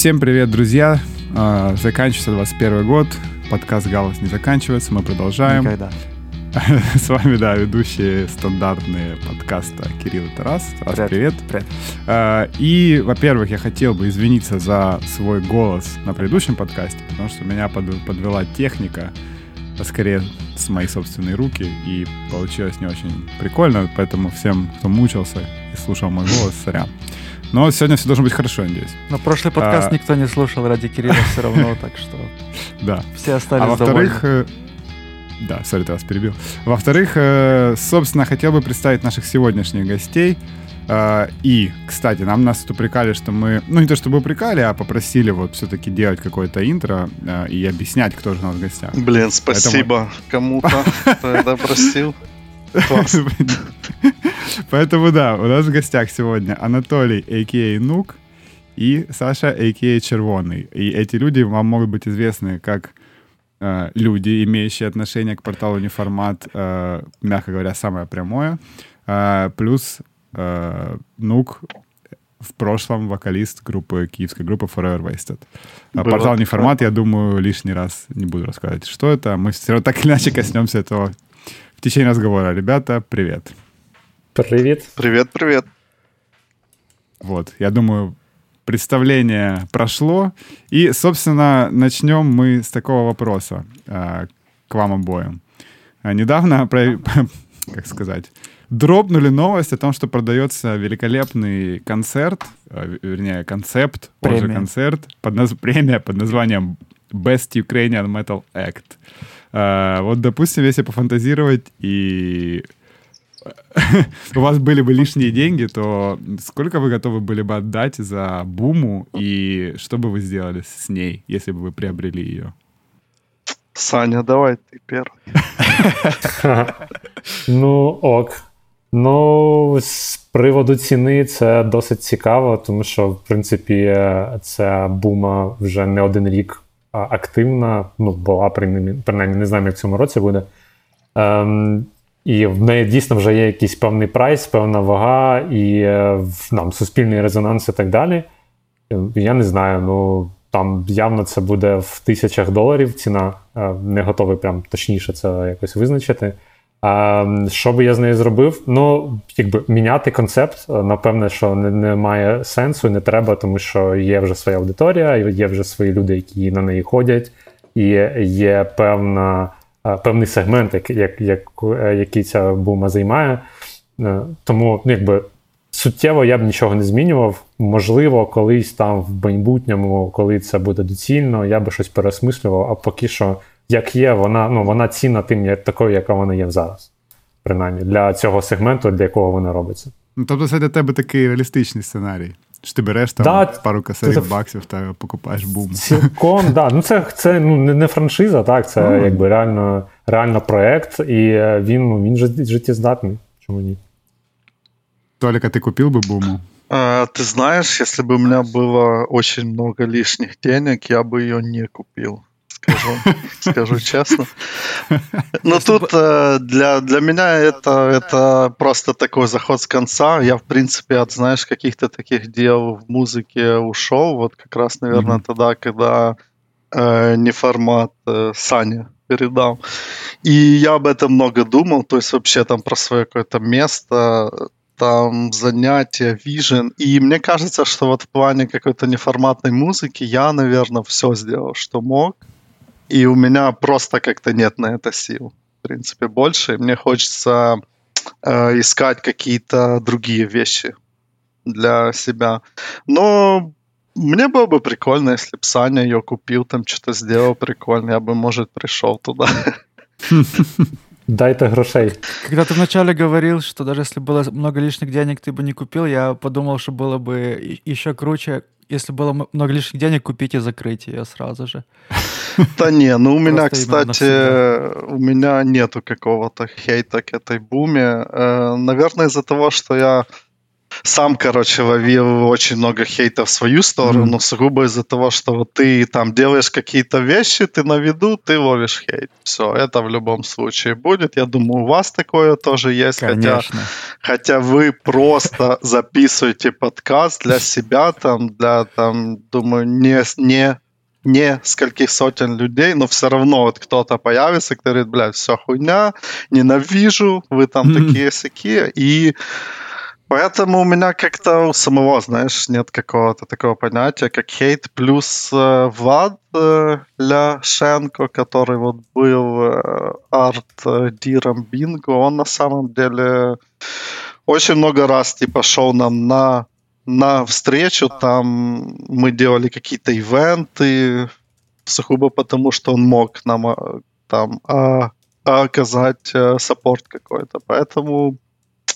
Всем привет, друзья! А, заканчивается 21 год, подкаст «Галас» не заканчивается, мы продолжаем. Никогда. С вами, да, ведущие стандартные подкаста Кирилл и Тарас. Тарас, привет. Привет. Привет. А, И, во-первых, я хотел бы извиниться за свой голос на предыдущем подкасте, потому что меня под- подвела техника, а скорее с мои собственные руки, и получилось не очень прикольно, поэтому всем, кто мучился и слушал мой голос, сорян. Но сегодня все должно быть хорошо, я надеюсь. Но прошлый подкаст А. никто не слушал ради Кирилла все равно, так что Да. все остались А во-вторых, э, да, сори, ты вас перебил. Во-вторых, э, собственно, хотел бы представить наших сегодняшних гостей. Э, И, кстати, нам нас тут упрекали, что мы, ну не то чтобы упрекали, а попросили вот все-таки делать какое-то интро и объяснять, кто же у нас в гостях. Блин, спасибо кому-то, кто это просил. Класс. Поэтому да, у нас в гостях сегодня Анатолий, а.к.а. Нук, и Саша, а.к.а. Червоный. И эти люди вам могут быть известны как э, люди, имеющие отношение к порталу Неформат, э, мягко говоря, самое прямое. Э, плюс э, Нук в прошлом вокалист группы, киевской группы Forever Wasted. А Было Портал. Неформат, я думаю, лишний раз не буду рассказывать, что это. Мы все равно так или иначе коснемся этого в течение разговора. Ребята, привет. Привет. Привет, привет. Вот, я думаю, представление прошло. И, собственно, начнем мы с такого вопроса э, к вам обоим. А, Недавно, про- как сказать, дропнули новость о том, что продается великолепный концерт, э, вернее, концепт, позже Премия. концерт, под наз- премия под названием Best Ukrainian Metal Act. Э, Вот, допустим, если пофантазировать и у вас были бы лишние деньги, то сколько вы готовы были бы отдать за буму и что бы вы сделали с ней, если бы вы приобрели ее? Саня, давай ты первый. Ну, ок. Ну, з приводу ціни це досить цікаво, тому що, в принципі, е, ця бума вже не один рік а, активна. Ну, була принаймні, принаймні, не знаю, як в цьому році буде. Ем, і в неї дійсно вже є якийсь певний прайс, певна вага, і е, нам суспільний резонанс і так далі. Е, Я не знаю, ну там явно це буде в тисячах доларів ціна. Е, Не готовий прям точніше це якось визначити. А що би я з нею зробив? Ну, якби міняти концепт, е, напевне, що не, не має сенсу не треба, тому що є вже своя аудиторія, є вже свої люди, які на неї ходять, і є певна, е, певний сегмент, як, як, як, е, який ця бума займає. Тому, ну, якби суттєво я б нічого не змінював. Можливо, колись там в майбутньому, коли це буде доцільно, я би щось переосмислював, а поки що, як є, вона, ну, вона цінна тим, як, такою, яка вона є зараз. Принаймні, для цього сегменту, для якого вона робиться. Ну, тобто це для тебе такий реалістичний сценарій. Що ти береш там Да, пару косарів це- баксів та покупаєш бум. Цілком, да. Ну це, це ну, не, не франшиза, так, це Ну. якби реально, реально проект, і е, він, ну, він жит- життєздатний. Чому ні? Толік, а ти купив би буму? А, Ты знаешь, если бы у меня было очень много лишних денег, я бы ее не купил. Скажу, скажу честно. Но тут э, для, для меня это, это просто такой заход с конца. Я, в принципе, от, знаешь, каких-то таких дел в музыке ушел. Вот как раз, наверное, Мгм. тогда, когда э, не формат э, Саня передал. И я об этом много думал, то есть вообще там про свое какое-то место, там занятия, вижен. И мне кажется, что вот в плане какой-то неформатной музыки я, наверное, все сделал, что мог. И у меня просто как-то нет на это сил, в принципе, больше. И мне хочется э, искать какие-то другие вещи для себя. Но мне было бы прикольно, если бы Саня ее купил, там что-то сделал прикольно, я бы, может, пришел туда. Дайте грошей. Когда ты вначале говорил, что даже если было много лишних денег, ты бы не купил, я подумал, что было бы еще круче, если было много лишних денег, купить и закрыть ее сразу же. Да не, ну у меня, кстати, у меня нету какого-то хейта к этой буме. Наверное, из-за того, что я сам, короче, ловил очень много хейта в свою сторону, mm-hmm. сугубо из-за того, что вот ты там делаешь какие-то вещи, ты на виду, ты ловишь хейт. Все, это в любом случае будет. Я думаю, у вас такое тоже есть, хотя, хотя вы просто записываете подкаст для себя, там, для, там, думаю, не, не нескольких сотен людей, но все равно вот кто-то появится, кто говорит, блядь, все хуйня, ненавижу, вы там mm-hmm. такие сякие, и Поэтому у меня как-то у самого, знаешь, нет какого-то такого понятия, как хейт. Плюс э, Влад э, Ляшенко, который вот был э, арт-диром Бинго, он на самом деле очень много раз типа шел нам на на встречу, там мы делали какие-то ивенты, сугубо потому, что он мог нам а, там а, оказать а, саппорт какой-то. Поэтому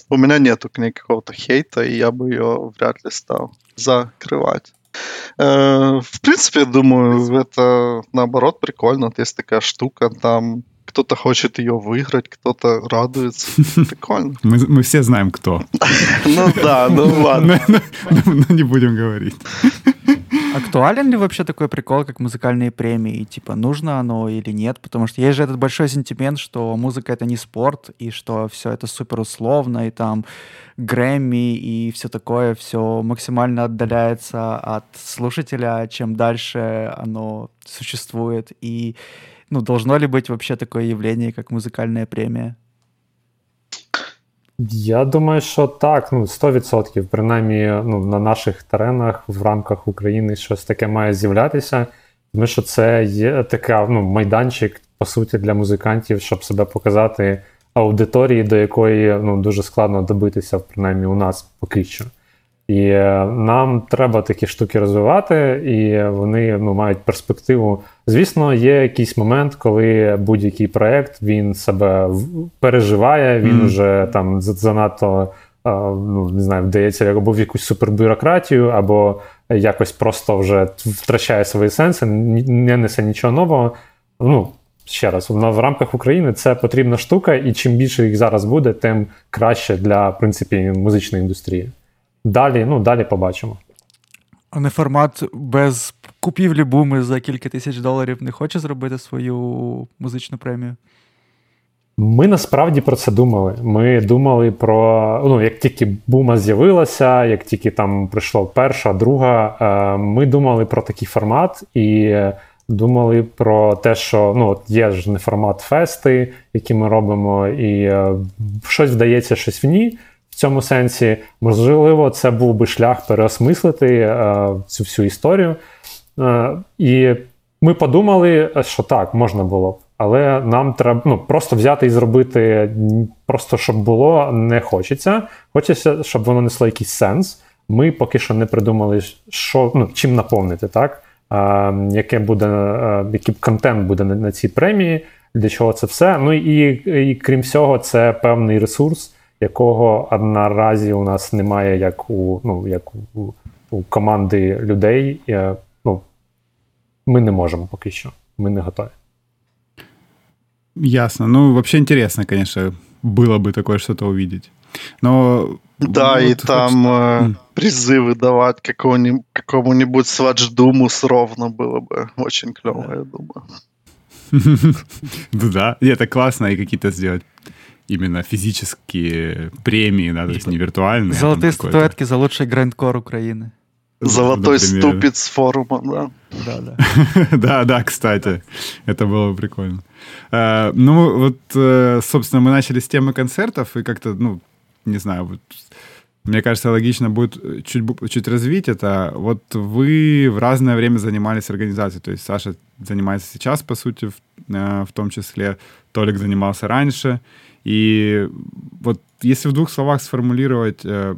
у меня нету к ней какого-то хейта, и я бы ее вряд ли стал закрывать. Э, в принципе, думаю, это наоборот прикольно. Вот есть такая штука, там кто-то хочет ее выиграть, кто-то радуется. Прикольно. Мы, мы все знаем, кто. Ну да, ну ладно. Но не будем говорить. Актуален ли вообще такой прикол, как музыкальные премии? Типа, нужно оно или нет? Потому что есть же этот большой сентимент, что музыка — это не спорт, и что все это супер условно, и там Грэмми и все такое, все максимально отдаляется от слушателя, чем дальше оно существует. И ну, должно ли быть вообще такое явление, как музикальна премія? Я думаю, що так, ну 100%. Принаймні, ну, на наших теренах в рамках України щось таке має з'являтися. Тому що це є така ну, майданчик, по суті, для музикантів, щоб себе показати аудиторії, до якої ну, дуже складно добитися, принаймні у нас поки що. І е, нам треба такі штуки розвивати, і вони ну, мають перспективу. Звісно, є якийсь момент, коли будь-який проект він себе переживає, він mm. вже там занадто ну, не знаю, вдається або в якусь супербюрократію, або якось просто вже втрачає свої сенси, не несе нічого нового. Ну, Ще раз, в рамках України це потрібна штука, і чим більше їх зараз буде, тим краще для в принципі, музичної індустрії. Далі, ну, далі побачимо. А не формат без купівлі буми за кілька тисяч доларів не хоче зробити свою музичну премію? Ми насправді про це думали. Ми думали про ну, як тільки бума з'явилася, як тільки там прийшла перша, друга, е, ми думали про такий формат і думали про те, що ну, от є ж не формат фести, які ми робимо, і е, щось вдається, щось в ній в цьому сенсі, можливо, це був би шлях переосмислити е, цю всю історію. Е, і ми подумали, що так, можна було б. Але нам треба ну, просто взяти і зробити, просто щоб було, не хочеться. Хочеться, щоб воно несло якийсь сенс. Ми поки що не придумали, що ну, чим наповнити, так? А, яке буде, а, який контент буде на, на цій премії, для чого це все. Ну і, і крім всього, це певний ресурс, якого наразі у нас немає як у ну, як у, у команди людей. Ну, Ми не можемо поки що. Ми не готові. Ясно. Ну, вообще интересно, конечно, было бы такое что-то увидеть. Но да, вот и там э, призывы давать какому-нибудь, какому-нибудь свадж-думу ровно было бы очень клево, я думаю. Да, это классно, и какие-то сделать именно физические премии, да, то есть не виртуальные. А Золотые статуэтки за лучший грандкор Украины. Золотой ступиц форума, да. Да, да. да, да, кстати. Это было бы прикольно. Э, ну, вот, э, собственно, мы начали с темы концертов, и как-то, ну, не знаю, вот, мне кажется, логично будет чуть, чуть развить это. Вот вы в разное время занимались организацией. То есть Саша занимается сейчас, по сути, в, э, в том числе. Толик занимался раньше. И вот если в двух словах сформулировать, э,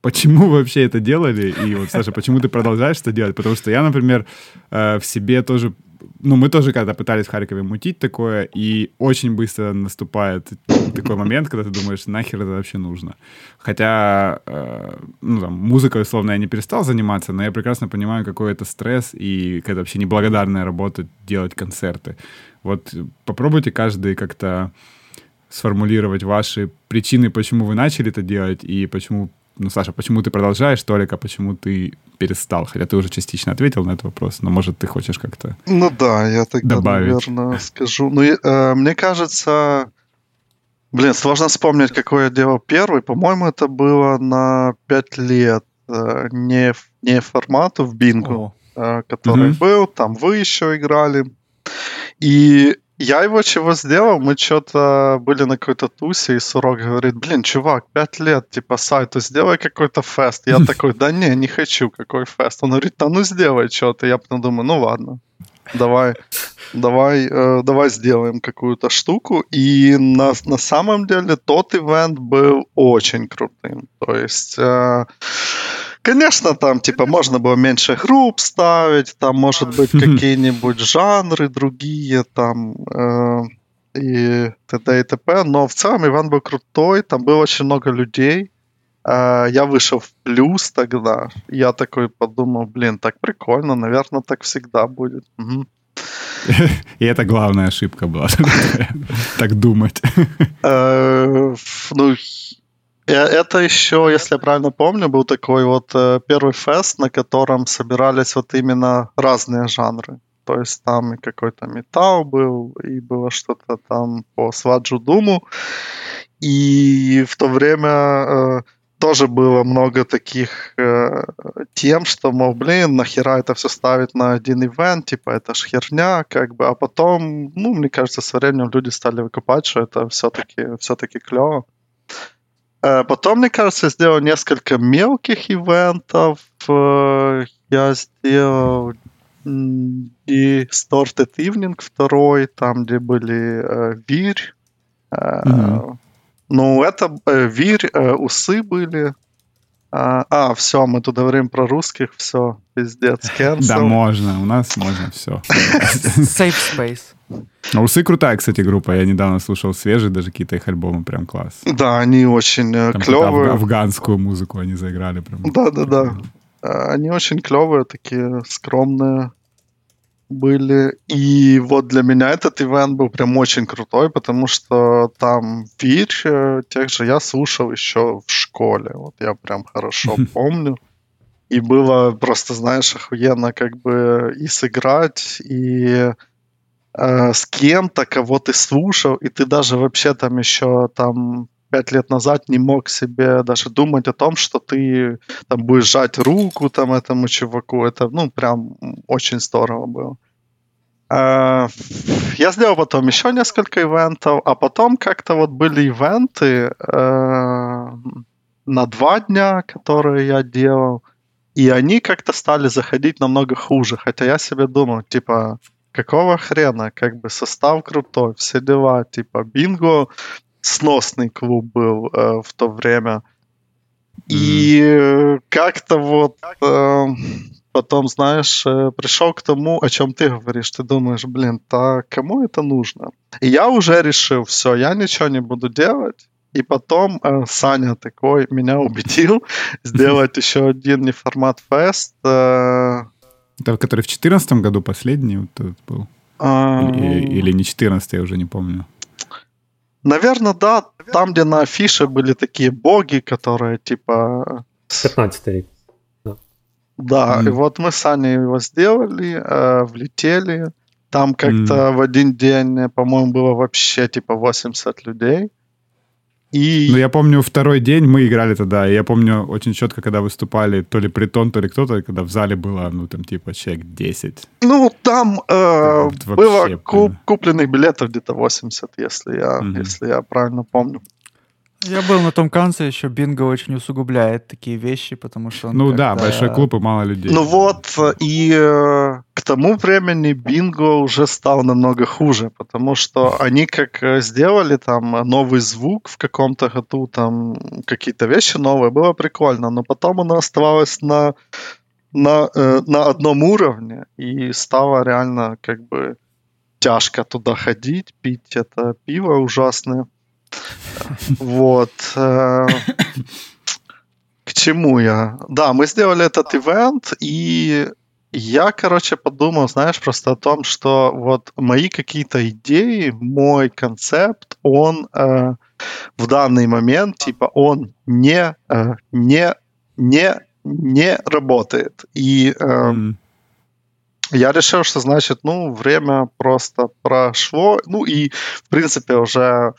почему вообще это делали, и вот, Саша, почему ты продолжаешь это делать? Потому что я, например, э, в себе тоже ну, мы тоже когда пытались в Харькове мутить такое, и очень быстро наступает такой момент, когда ты думаешь, нахер это вообще нужно. Хотя, э, ну, там, музыкой, условно, я не перестал заниматься, но я прекрасно понимаю, какой это стресс и какая-то вообще неблагодарная работа делать концерты. Вот попробуйте каждый как-то сформулировать ваши причины, почему вы начали это делать, и почему, ну, Саша, почему ты продолжаешь, Толик, а почему ты перестал? Хотя ты уже частично ответил на этот вопрос, но, может, ты хочешь как-то Ну да, я тогда, добавить. наверное, скажу. Ну, э, мне кажется, блин, сложно вспомнить, какой я делал первый. По-моему, это было на 5 лет. Э, не, не формату в бинго, О, э, который Мгм. был, там вы еще играли. И я его чего сделал? Мы что-то были на какой-то тусе, и Сурок говорит, блин, чувак, пять лет, типа, сайту, сделай какой-то фест. Я такой, да не, не хочу, какой фест. Он говорит, да ну сделай что-то. Я потом думаю, ну ладно, давай, давай, э, давай сделаем какую-то штуку. И на, на самом деле тот ивент был очень крутым. То есть... э, Конечно, там, типа, можно было меньше групп ставить, там, может быть, какие-нибудь жанры другие, там, э, и т.д. и т.п. Но в целом ивент был крутой, там было очень много людей. Э, я вышел в плюс тогда. Я такой подумал, блин, так прикольно, наверное, так всегда будет. Мгм. И это главная ошибка была, так думать. Э, Ну, это еще, если я правильно помню, был такой вот э, первый фест, на котором собирались вот именно разные жанры. То есть там и какой-то металл был, и было что-то там по сваджу думу. И в то время э, тоже было много таких э, тем, что, мол, блин, нахера это все ставить на один ивент, типа, это ж херня, как бы. А потом, ну, мне кажется, со временем люди стали выкупать, что это все-таки все-таки клево. Э, Потом, мне кажется, я сделал несколько мелких ивентов. Э, Я сделал и Started Evening второй, там, где были э, Вирь. Э, Мгм. Ну, это э, Вирь, э, Усы были. А, а, все, мы тут говорим про русских, все, пиздец, Да, cancel. можно, у нас можно все. Safe space. Усы крутая, кстати, группа. Я недавно слушал свежие, даже какие-то их альбомы, прям класс. Да, они очень э, Там клевые. афга- афганскую музыку они заиграли прям. Да-да-да. А, Они очень клевые, такие скромные были. И вот для меня этот ивент был прям очень крутой, потому что там Вирь, э, тех же я слушал еще в школе. Вот я прям хорошо помню. И было просто, знаешь, охуенно как бы и сыграть, и э, с кем-то, кого ты слушал, и ты даже вообще там еще там пять лет назад не мог себе даже думать о том, что ты там будешь жать руку там этому чуваку. Это, ну, прям очень здорово было. А, Я сделал потом еще несколько ивентов, а потом как-то вот были ивенты э, на два дня, которые я делал, и они как-то стали заходить намного хуже. Хотя я себе думал, типа, какого хрена, как бы состав крутой, все дела, типа, бинго, сносный клуб был э, в то время. И э, как-то вот э, потом, знаешь, э, пришел к тому, о чем ты говоришь. Ты думаешь, блин, да кому это нужно? И я уже решил, все, я ничего не буду делать. И потом э, Саня такой меня убедил сделать еще один неформат фест. э, Это который в 2014 году последний вот этот был? а, Или, или не 14 я уже не помню. Наверное, да. Там, где на афише были такие боги, которые типа 15 рік. Да, Мгм. и вот мы с Аней его сделали, э, влетели. Там как-то Мгм. в один день, э, по-моему, было вообще типа 80 людей. И Ну, я помню, второй день мы играли тогда, и я помню очень четко, когда выступали то ли Притон, то ли кто-то, когда в зале было, ну, там, типа, человек 10. ну там э, Вот было ку- прям. купленных билетов где-то 80, если я, Мгм. если я правильно помню. Я был на том конце, еще Бинго очень усугубляет такие вещи, потому что он Ну да, большой клуб и мало людей. Ну вот, и э, к тому времени бинго уже стал намного хуже, потому что они как э, сделали там новый звук в каком-то году, там какие-то вещи новые, было прикольно, но потом оно оставалось на, на, э, на одном уровне, и стало реально как бы тяжко туда ходить, пить это пиво ужасное. Вот. э, К чему я? Да, мы сделали этот ивент, и я, короче, подумал, знаешь, просто о том, что вот мои какие-то идеи, мой концепт, он э, в данный момент, типа, он не, э, не, не, не работает. И э, mm. я решил, что, значит, ну, время просто прошло. Ну, и, в принципе, уже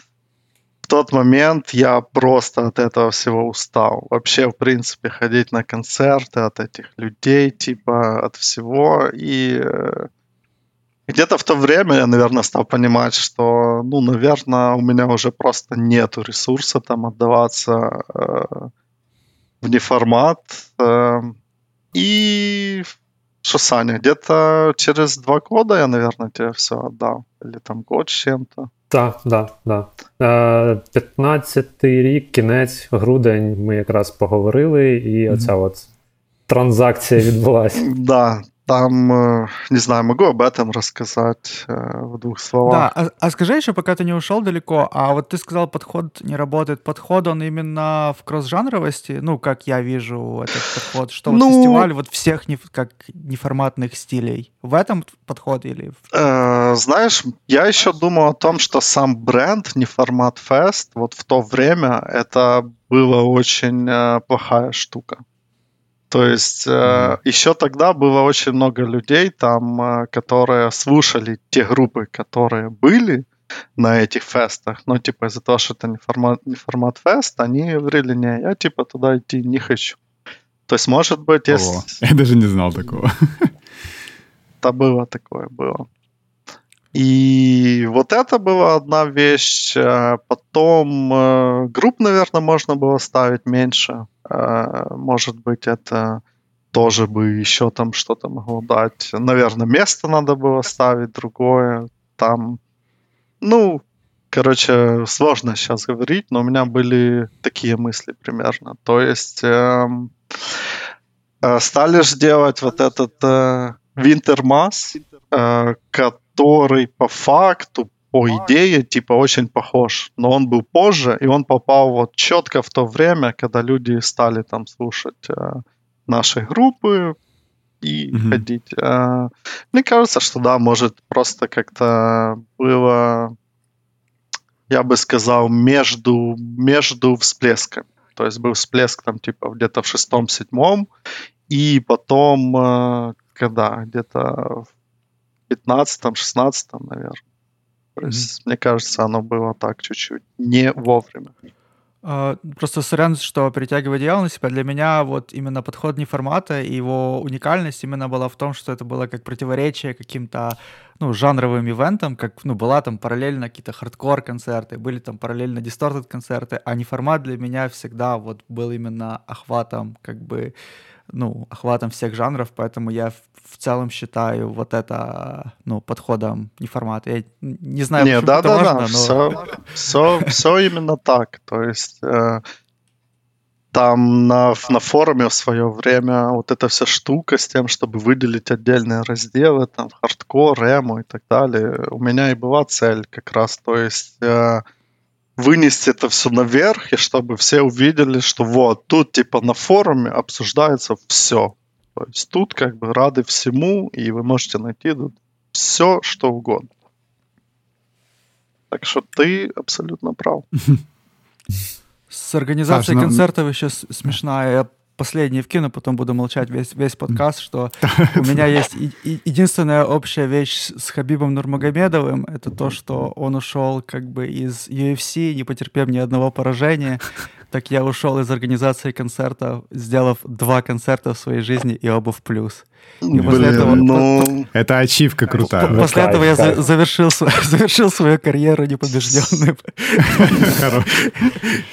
тот момент я просто от этого всего устал. Вообще, в принципе, ходить на концерты от этих людей, типа, от всего. И э, где-то в то время я, наверное, стал понимать, что, ну, наверное, у меня уже просто нету ресурса там отдаваться э, в неформат. Э, и что, Саня, где-то через два года я, наверное, тебе все отдал. Или там год з чим-то. Так, да, да. 15-й рік, кінець, грудень, ми якраз поговорили, і оця от транзакція відбулася. Да, там, э, не знаю, могу об этом рассказать э, в двух словах. Да, а, а скажи еще, пока ты не ушел далеко, а вот ты сказал, подход не работает. Подход, он именно в кросс-жанровости, ну, как я вижу этот подход, что ну, вот фестиваль вот всех не, как неформатных стилей. В этом подход или... Э, знаешь, я еще думал о том, что сам бренд неформат фест вот в то время это было очень э, плохая штука. То есть mm-hmm. э, еще тогда было очень много людей там, э, которые слушали те группы, которые были на этих фестах, но типа из-за того, что это не формат, не формат фест, они говорили, не, я типа туда идти не хочу. То есть, может быть, если... О, я даже не знал такого. Да было такое, было. И вот это была одна вещь. Э, потом э, групп, наверное, можно было ставить меньше. Э, может быть, это тоже бы еще там что-то могло дать. Наверное, место надо было ставить другое. Там, ну, короче, сложно сейчас говорить, но у меня были такие мысли примерно. То есть эм, э, стали же делать вот этот э, Winter Mass, э, который по факту по идее, типа, очень похож. Но он был позже, и он попал вот четко в то время, когда люди стали там слушать э, наши группы и mm-hmm. ходить. Э, мне кажется, что да, может, просто как-то было, я бы сказал, между, между всплесками. То есть был всплеск там типа где-то в шестом-седьмом, и потом, э, когда где-то в пятнадцатом, шестнадцатом, наверное. То есть, mm-hmm. мне кажется, оно было так чуть-чуть не вовремя. Uh, просто сорян, что притягиваю одеяло на себя. Для меня вот именно подход не формата и его уникальность именно была в том, что это было как противоречие каким-то ну, жанровым ивентам, как ну, была там параллельно какие-то хардкор-концерты, были там параллельно дистортед-концерты, а не формат для меня всегда вот был именно охватом как бы ну, охватом всех жанров, поэтому я в целом считаю вот это, ну, подходом не формата. Я не знаю, не, да, это да, важно, да, но... все, все, все именно так. То есть э, там на, на форуме в свое время вот эта вся штука с тем, чтобы выделить отдельные разделы, там, хардкор, эмо и так далее, у меня и была цель как раз, то есть... Э, вынести это все наверх, и чтобы все увидели, что вот, тут типа на форуме обсуждается все. То есть тут как бы рады всему, и вы можете найти тут все, что угодно. Так что ты абсолютно прав. С организацией Саш, концертов ну... еще смешная. Последний вкину, потом буду молчать весь, весь подкаст, что у меня есть единственная общая вещь с Хабибом Нурмагомедовым, это то, что он ушел как бы из UFC, не потерпев ни одного поражения, так я ушел из организации концертов, сделав два концерта в своей жизни и оба в плюс. И Блин, после этого, ну... Это ачивка крутая. После, после этого я за, завершил, завершил свою карьеру непобежденную.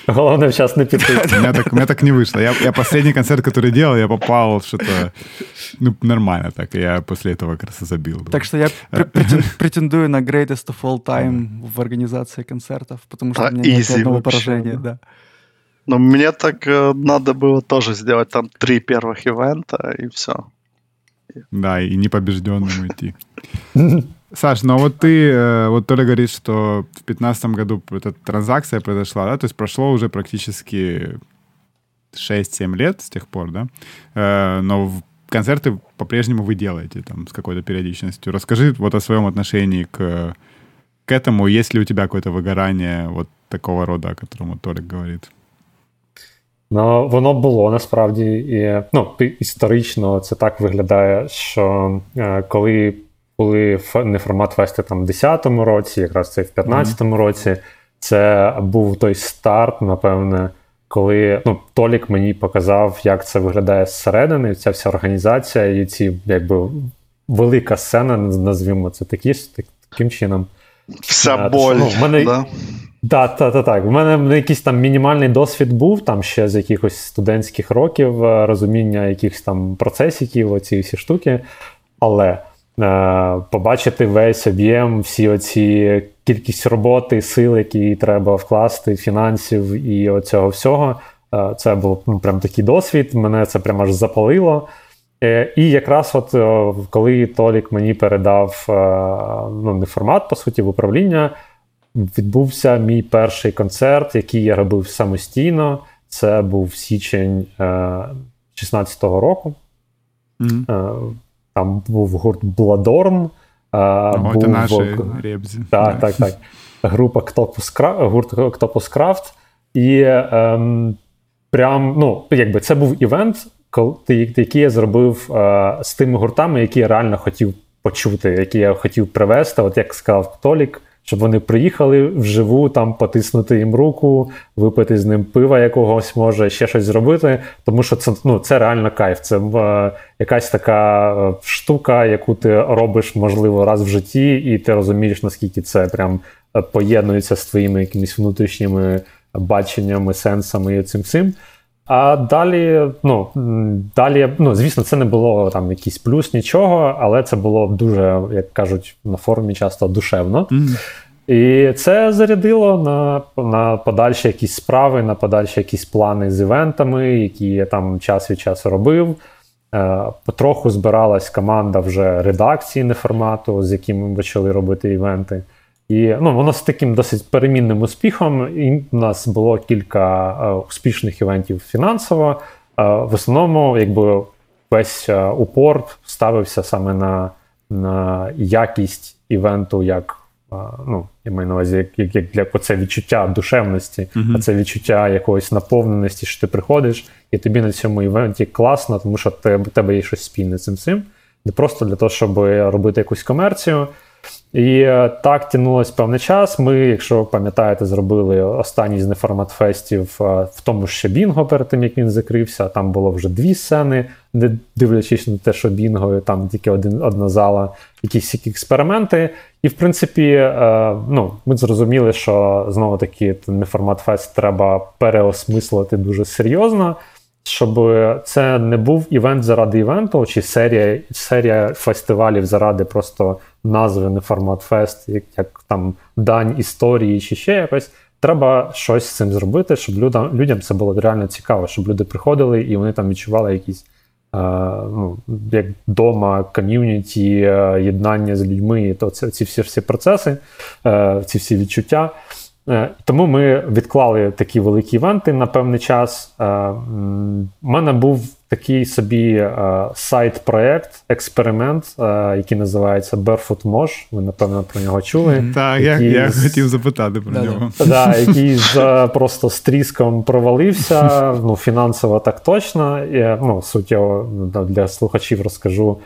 Главное, сейчас напитать. У меня так, не вышло. Я, я последний концерт, который делал, я попал что-то ну, нормально так. Я после этого как раз забил. Так что я претендую на greatest of all time в организации концертов, потому что а, у меня нет одного поражения. Да. Но мне так э, надо было тоже сделать там три первых ивента, и все. Да, и непобежденным идти. Саш, ну вот ты, э, вот Толя говорит, что в 2015 году эта транзакция произошла, да, то есть прошло уже практически 6-7 лет с тех пор, да, э, но концерты по-прежнему вы делаете там с какой-то периодичностью. Расскажи вот о своем отношении к, к этому, есть ли у тебя какое-то выгорание, вот такого рода, о котором Толік говорить. Ну, воно було насправді і ну, історично це так виглядає, що е, коли були неформат фести там в 10-му році, якраз це в 15-му mm-hmm. році, це був той старт, напевне, коли ну, Толік мені показав, як це виглядає зсередини, ця вся організація, і ці якби велика сцена, назвімо це такі, таким чином. Вся а, боль. Ну, мене... да? Так, так, так, так. У мене якийсь там мінімальний досвід був там ще з якихось студентських років, е, розуміння якихось там процесиків, оці всі штуки. Але е, побачити весь об'єм, всі оці кількість роботи, сил, які треба вкласти, фінансів і оцього всього, е, це був ну, прям такий досвід. Мене це прямо аж запалило. Е, і якраз от е, коли Толік мені передав е, ну, не формат, по суті, в управління відбувся мій перший концерт, який я робив самостійно. Це був січень 16-го року. Mm-hmm. Там був гурт Бладорн. О, був... Це наші ребзі. Так, так, так. Група гурт Octopus Craft. І ем, прям, ну, якби це був івент, який я зробив е, з тими гуртами, які я реально хотів почути, які я хотів привезти. От як сказав Толік, щоб вони приїхали вживу, там потиснути їм руку, випити з ним пива якогось, може, ще щось зробити. Тому що це ну, це реально кайф. Це е, якась така е, штука, яку ти робиш, можливо, раз в житті, і ти розумієш, наскільки це прям е, поєднується з твоїми якимись внутрішніми баченнями, сенсами і цим всім. А далі, ну далі, ну звісно, це не було там якийсь плюс, нічого, але це було дуже, як кажуть, на форумі часто душевно. Mm-hmm. І це зарядило на на подальші якісь справи, на подальші якісь плани з івентами, які я там час від часу робив. Е, Потроху збиралась команда вже редакції неформату, з яким ми почали робити івенти. І ну, воно з таким досить перемінним успіхом. І У нас було кілька е, успішних івентів фінансово. Е, в основному, якби весь е, упор ставився саме на на якість івенту, як е, ну, я маю на увазі, як, як, як для це відчуття душевності, uh-huh. а це відчуття якоїсь наповненості, що ти приходиш, і тобі на цьому івенті класно, тому що у тебе є щось спільне цим цим. Не просто для того, щоб робити якусь комерцію. І е, так тянулось певний час. Ми, якщо пам'ятаєте, зробили останній з неформат-фестів е, в тому ще Бінго перед тим, як він закрився. Там було вже дві сцени, не дивлячись на те, що Бінго, там тільки один, одна зала, якісь експерименти. І, в принципі, е, ну, ми зрозуміли, що знову таки неформат-фест треба переосмислити дуже серйозно. Щоб це не був івент заради івенту, чи серія серія фестивалів заради просто назви не формат фест, як, як там дань історії чи ще якось. Треба щось з цим зробити, щоб людям людям це було реально цікаво, щоб люди приходили і вони там відчували якісь е, ну, як вдома, ком'юніті, е, єднання з людьми, то це ці всі всі процеси, е, ці всі відчуття. Е, тому ми відклали такі великі івенти на певний час. У е, мене був такий собі е, сайт-проект, експеримент, який називається Barefoot Mosh. Ви, напевно, про нього чули. Так, який я, я хотів запитати про нього. Да, Який з, просто з тріском провалився. Ну, Фінансово так точно. І, ну, Суть його для слухачів розкажу.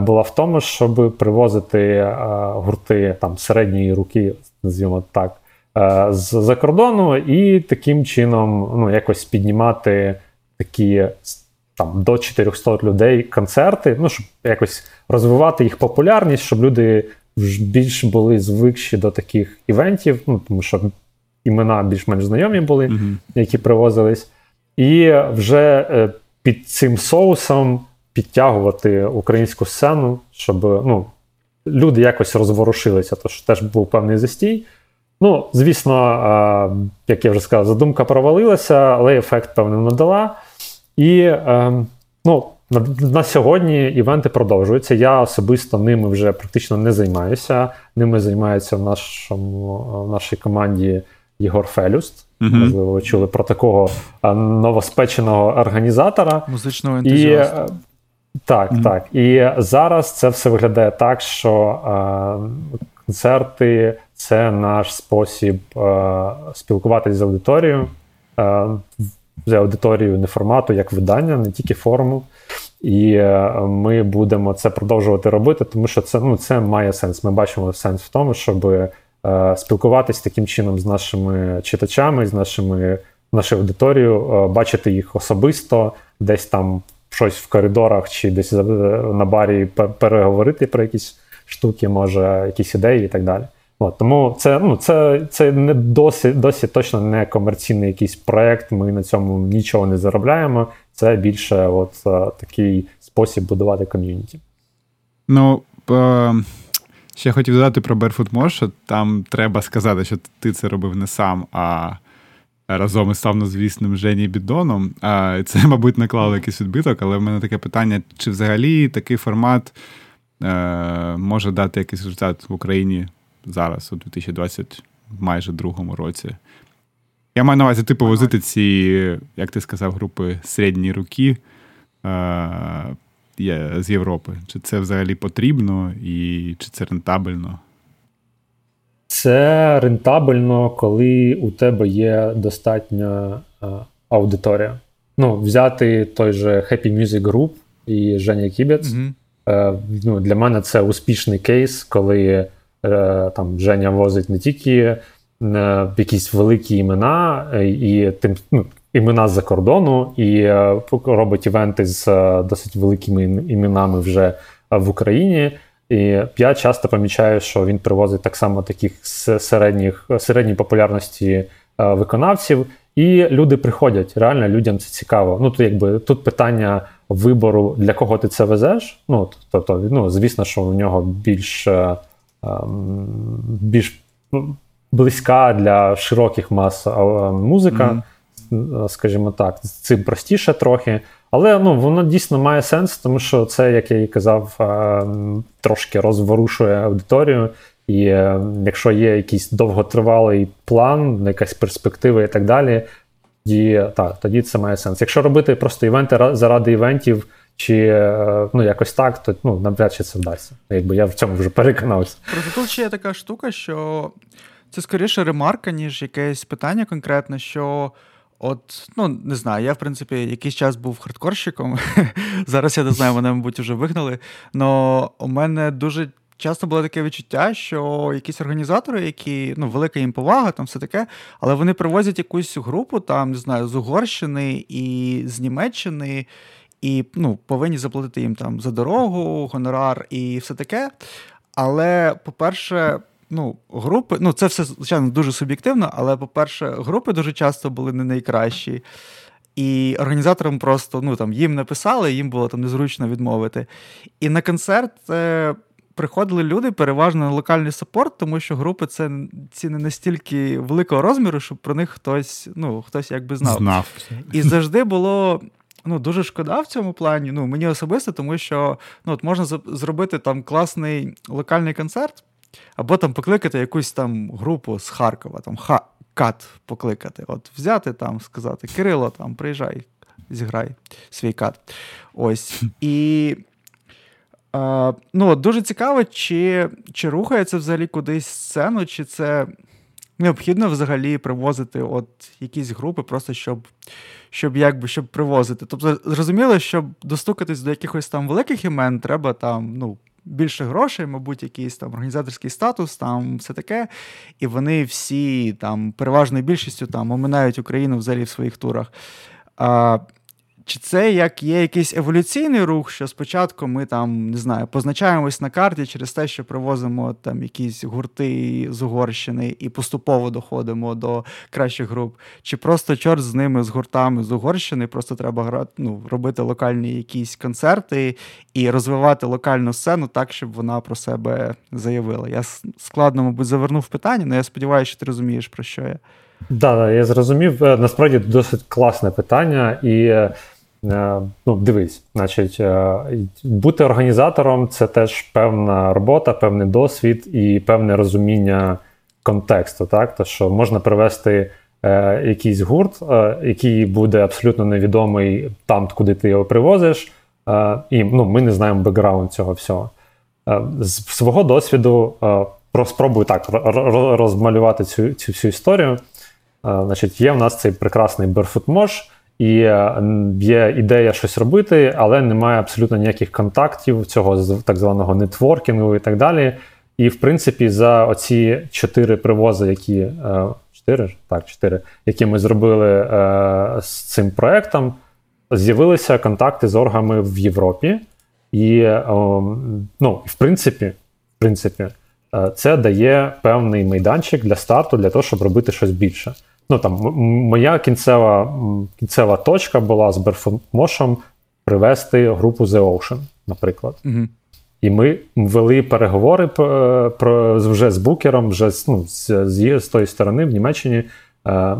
Була в тому, щоб привозити гурти там середньої руки, називаємо так. Е, з-за кордону, і таким чином ну, якось піднімати такі там до 400 людей концерти, ну, щоб якось розвивати їх популярність, щоб люди більш були звикші до таких івентів, ну, тому що імена більш-менш знайомі були, mm-hmm. які привозились. І вже е, під цим соусом підтягувати українську сцену, щоб ну, люди якось розворушилися, тож теж був певний застій. Ну, звісно, як я вже сказав, задумка провалилася, але ефект, певно, надала. І ем, ну, на сьогодні івенти продовжуються. Я особисто ними вже практично не займаюся. Ними займається в нашому, в нашій команді Єгор Фелюст. Uh-huh. Можливо, ви чули про такого новоспеченого організатора. Музичного ентузіаста. І, так, mm-hmm. так. І зараз це все виглядає так, що концерти це наш спосіб спілкуватися з аудиторією, з аудиторією не формату, як видання, не тільки форуму. І ми будемо це продовжувати робити, тому що це ну, це має сенс. Ми бачимо сенс в тому, щоб е, спілкуватись таким чином з нашими читачами, з нашими нашою аудиторією, е, бачити їх особисто, десь там щось в коридорах чи десь на барі переговорити про якісь штуки, може, якісь ідеї і так далі. От, Тому це ну, це, це не досі досі точно не комерційний якийсь проект. Ми на цьому нічого не заробляємо. Це більше от е, такий спосіб будувати ком'юніті. Ну, е, ще хотів додати про Barefoot Mosh, там треба сказати, що ти це робив не сам, а разом із славнозвісним Жені Бідоном. А Це, мабуть, наклало якийсь відбиток, але в мене таке питання: чи взагалі такий формат е, може дати якийсь результат в Україні зараз, у 2020 майже другому році? Я маю на увазі, типу, возити ці, як ти сказав, групи середні руки е, з Європи. Чи це взагалі потрібно і чи це рентабельно? Це рентабельно, коли у тебе є достатня е, аудиторія. Ну, взяти той же Happy Music Group і Женя Кібець. Mm-hmm. Е, ну, Для мене це успішний кейс, коли е, там Женя возить не тільки е, якісь великі імена, і тим ну, імена з-за кордону, і робить івенти з досить великими іменами вже в Україні. І я часто помічаю, що він привозить так само таких середніх, середньої популярності виконавців, і люди приходять. Реально людям це цікаво. Ну, то якби тут питання вибору, для кого ти це везеш. Ну, тобто, ну, звісно, що у нього більш е, ем, більш близька для широких мас музика, mm-hmm. скажімо так, з цим простіше трохи. Але ну, воно дійсно має сенс, тому що це, як я і казав, е, трошки розворушує аудиторію. І е, якщо є якийсь довготривалий план, якась перспектива і так далі, тоді, так, тоді це має сенс. Якщо робити просто івенти заради івентів, чи е, ну, якось так, то ну, навряд чи це вдасться. Якби я в цьому вже переконався. Просто тут ще є така штука, що це скоріше ремарка, ніж якесь питання конкретне, що. От, ну не знаю, я в принципі якийсь час був хардкорщиком. Зараз я не знаю, мене, мабуть, вже вигнали. Но у мене дуже часто було таке відчуття, що якісь організатори, які ну, велика їм повага, там все таке, але вони привозять якусь групу, там, не знаю, з Угорщини і з Німеччини, і ну, повинні заплатити їм там за дорогу, гонорар і все таке. Але, по-перше, ну, групи, ну, це все, звичайно, дуже суб'єктивно, але, по-перше, групи дуже часто були не найкращі. І організаторам просто ну, там, їм написали, їм було там незручно відмовити. І на концерт е, приходили люди переважно на локальний саппорт, тому що групи це ці не настільки великого розміру, щоб про них хтось ну, хтось якби знав. Знав. І завжди було. Ну, дуже шкода в цьому плані. Ну, мені особисто, тому що ну, от можна зробити там класний локальний концерт, або там покликати якусь там групу з Харкова, там ха, кат покликати. От взяти там, сказати, Кирило, там, приїжджай, зіграй свій кат. Ось. І ну, дуже цікаво, чи чи рухається взагалі кудись сцену, чи це необхідно взагалі привозити от якісь групи, просто щоб щоб якби щоб привозити. Тобто, зрозуміло, щоб достукатись до якихось там великих імен, треба там, ну більше грошей, мабуть, якийсь там організаторський статус, там все таке. І вони всі там переважною більшістю там оминають Україну взагалі в своїх турах. А, чи це як є якийсь еволюційний рух, що спочатку ми там не знаю, позначаємось на карті через те, що привозимо там якісь гурти з Угорщини і поступово доходимо до кращих груп? Чи просто чорт з ними з гуртами з Угорщини? Просто треба грати, ну, робити локальні якісь концерти і розвивати локальну сцену так, щоб вона про себе заявила? Я складно, мабуть, завернув питання, але я сподіваюся, що ти розумієш, про що я. Так, я зрозумів. Е, насправді досить класне питання, і Е, ну, дивись, значить, е, бути організатором це теж певна робота, певний досвід і певне розуміння контексту. Так? То, що можна привести е, якийсь гурт, е, який буде абсолютно невідомий там, куди ти його привозиш, е, і ну, ми не знаємо бекграунд цього всього. Е, з свого досвіду спробую так розмалювати цю цю всю історію. Е, значить, Є в нас цей прекрасний Mosh, і є ідея щось робити, але немає абсолютно ніяких контактів, цього так званого нетворкінгу і так далі. І, в принципі, за оці чотири привози, які чотири так, чотири, які ми зробили з цим проектом, з'явилися контакти з оргами в Європі. І, ну, в принципі, в принципі, е, це дає певний майданчик для старту, для того, щоб робити щось більше. Ну, там, Моя кінцева кінцева точка була з Берфомошем привести групу The Ocean, наприклад. Угу. І ми вели переговори про, вже з букером, вже ну, з, з, з тої сторони в Німеччині, е,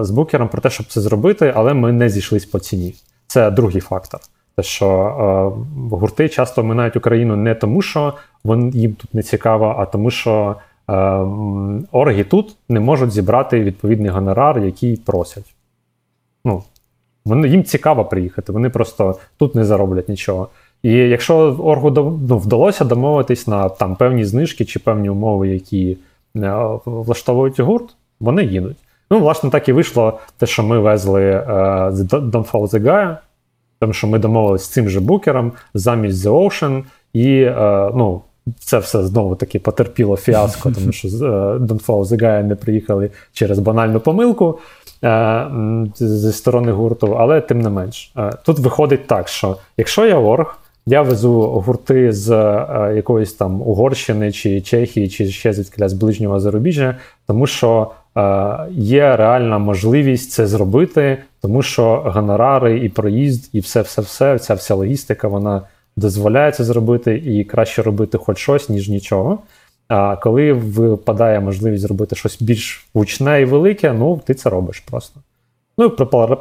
з букером про те, щоб це зробити, але ми не зійшлись по ціні. Це другий фактор. Те, що е, гурти часто минають Україну не тому, що вон, їм тут не цікаво, а тому, що е, орги тут не можуть зібрати відповідний гонорар, який просять. Ну, вони, Їм цікаво приїхати, вони просто тут не зароблять нічого. І якщо оргу ну, вдалося домовитись на там певні знижки чи певні умови, які е, влаштовують гурт, вони їдуть. Ну, власне, так і вийшло те, що ми везли е, Don't Fall the Guy, тому що ми домовилися з цим же букером замість The Ocean, і е, ну, це все знову таки потерпіло фіаско, тому що е, Don't Follow не приїхали через банальну помилку е, зі сторони гурту, але тим не менш. Е, тут виходить так, що якщо я орг, я везу гурти з е, якоїсь там Угорщини чи Чехії, чи ще звідки з ближнього зарубіжжя, тому що е, є реальна можливість це зробити, тому що гонорари і проїзд, і все-все-все, ця вся логістика, вона дозволяє це зробити, і краще робити хоч щось, ніж нічого. А коли випадає можливість зробити щось більш гучне і велике, ну ти це робиш просто. Ну і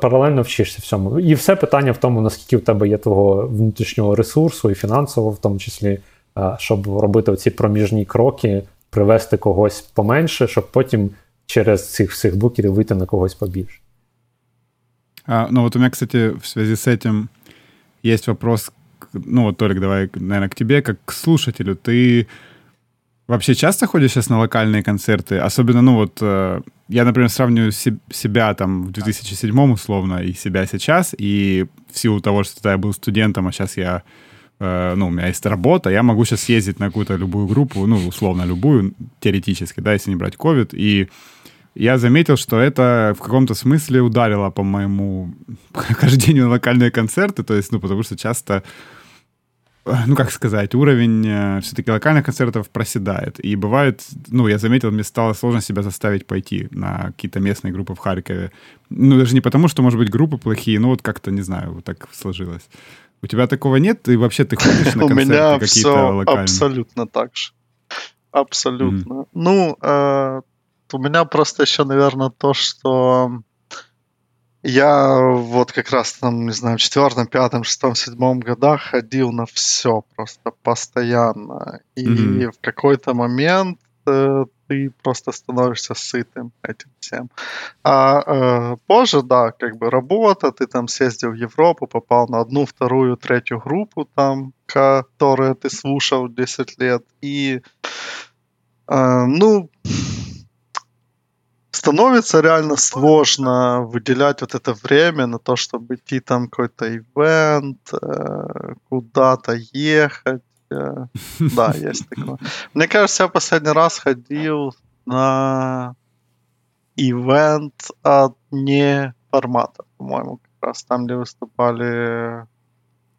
паралельно вчишся всьому. І все питання в тому, наскільки в тебе є твого внутрішнього ресурсу і фінансового, в тому числі, щоб робити ці проміжні кроки, привести когось поменше, щоб потім через цих всіх букерів вийти на когось побільше. А, ну вот у меня, кстати, в связи с этим есть вопрос, ну вот, Толик, давай, наверное, к тебе, как к слушателю. Ты вообще часто ходишь сейчас на локальные концерты? Особенно, ну вот, э, я, например, сравниваю себя там в 2007 условно и себя сейчас, и в силу того, что тогда я был студентом, а сейчас я, э, ну, у меня есть работа, я могу сейчас ездить на какую-то любую группу, ну, условно любую, теоретически, да, если не брать ковид, и я заметил, что это в каком-то смысле ударило по моему хождению на локальные концерты, то есть, ну, потому что часто ну, как сказать, уровень э, все-таки локальных концертов проседает. И бывает, ну, я заметил, мне стало сложно себя заставить пойти на какие-то местные группы в Харькове. Ну, даже не потому, что, может быть, группы плохие, но вот как-то, не знаю, вот так сложилось. У тебя такого нет? И вообще ты ходишь на концерты какие-то локальные? абсолютно так же. Абсолютно. Ну, э, у меня просто еще, наверное, то, что я вот как раз там, не знаю, в четвертом, пятом, шестом, седьмом годах ходил на все просто постоянно. И mm-hmm. в какой-то момент э, ты просто становишься сытым этим всем. А э, позже, да, как бы работа, ты там съездил в Европу, попал на одну, вторую, третью группу там, которые ты слушал 10 лет. И, э, ну, становится реально сложно выделять вот это время на то, чтобы идти там какой-то ивент, э, куда-то ехать. Э, да, есть такое. Мне кажется, я последний раз ходил на ивент от не формата, по-моему, как раз там, где выступали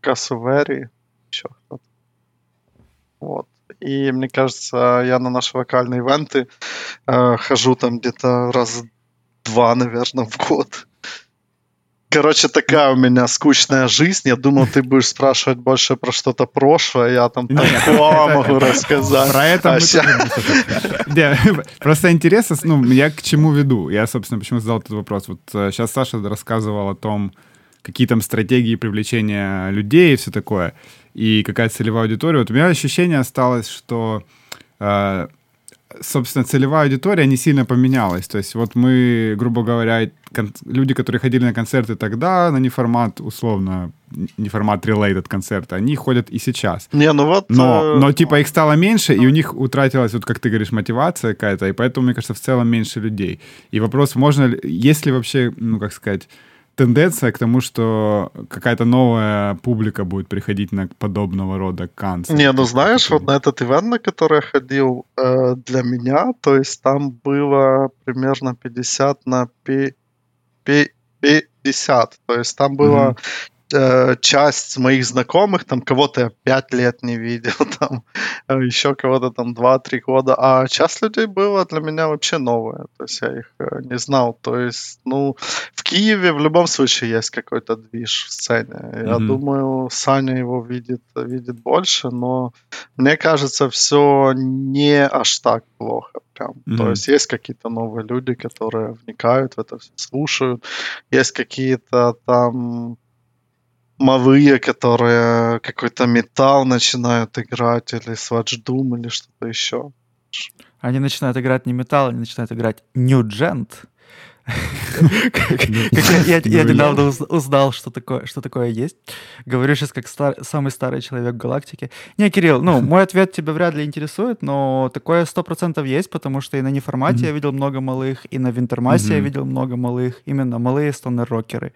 Кассувери, еще кто-то. Вот. И мне кажется, я на наши вокальные ивенты э, хожу там где-то раз два, наверное, в год. Короче, такая у меня скучная жизнь. Я думал, ты будешь спрашивать больше про что-то прошлое. Я там такое могу рассказать. Про это мы Просто интересно, ну, я к чему веду? Я, собственно, почему задал этот вопрос. Вот сейчас э, Саша рассказывал о том, какие там стратегии привлечения людей и все такое и какая целевая аудитория. Вот у меня ощущение осталось, что э, собственно, целевая аудитория не сильно поменялась. То есть вот мы, грубо говоря, кон- люди, которые ходили на концерты тогда, на неформат, условно, неформат related концерты, они ходят и сейчас. Не, ну вот... Но, э, но типа их стало меньше, и у них утратилась, вот как ты говоришь, мотивация какая-то, и поэтому, мне кажется, в целом меньше людей. И вопрос, можно ли, есть ли вообще, ну, как сказать, тенденция к тому, что какая-то новая публика будет приходить на подобного рода концерты? Не, ну знаешь, вот на этот ивент, на который я ходил, э, для меня, то есть там было примерно 50 на пи- пи- 50. То есть там была Мгм. Э, часть моих знакомых, там кого-то я 5 лет не видел, там э, еще кого-то там 2-3 года, а часть людей была для меня вообще новая, то есть я их э, не знал. То есть, ну, в Киеве в любом случае есть какой-то движ в сцене. Я Мгм. думаю, Саня его видит, видит больше, но мне кажется, все не аж так плохо прям. То Мгм. есть есть какие-то новые люди, которые вникают в это все, слушают. Есть какие-то там малые, которые какой-то металл начинают играть, или Swatch Doom, или что-то еще. Они начинают играть не металл, они начинают играть New Gent. Я- недавно уз- узнал, что такое что такое есть. Говорю сейчас как самый старый человек в галактике. Не, Кирилл, ну, мой ответ тебя вряд ли интересует, но такое сто процентов есть, потому что и на неформате я видел много малых, и на Винтермассе я видел много малых, именно малые стонер-рокеры.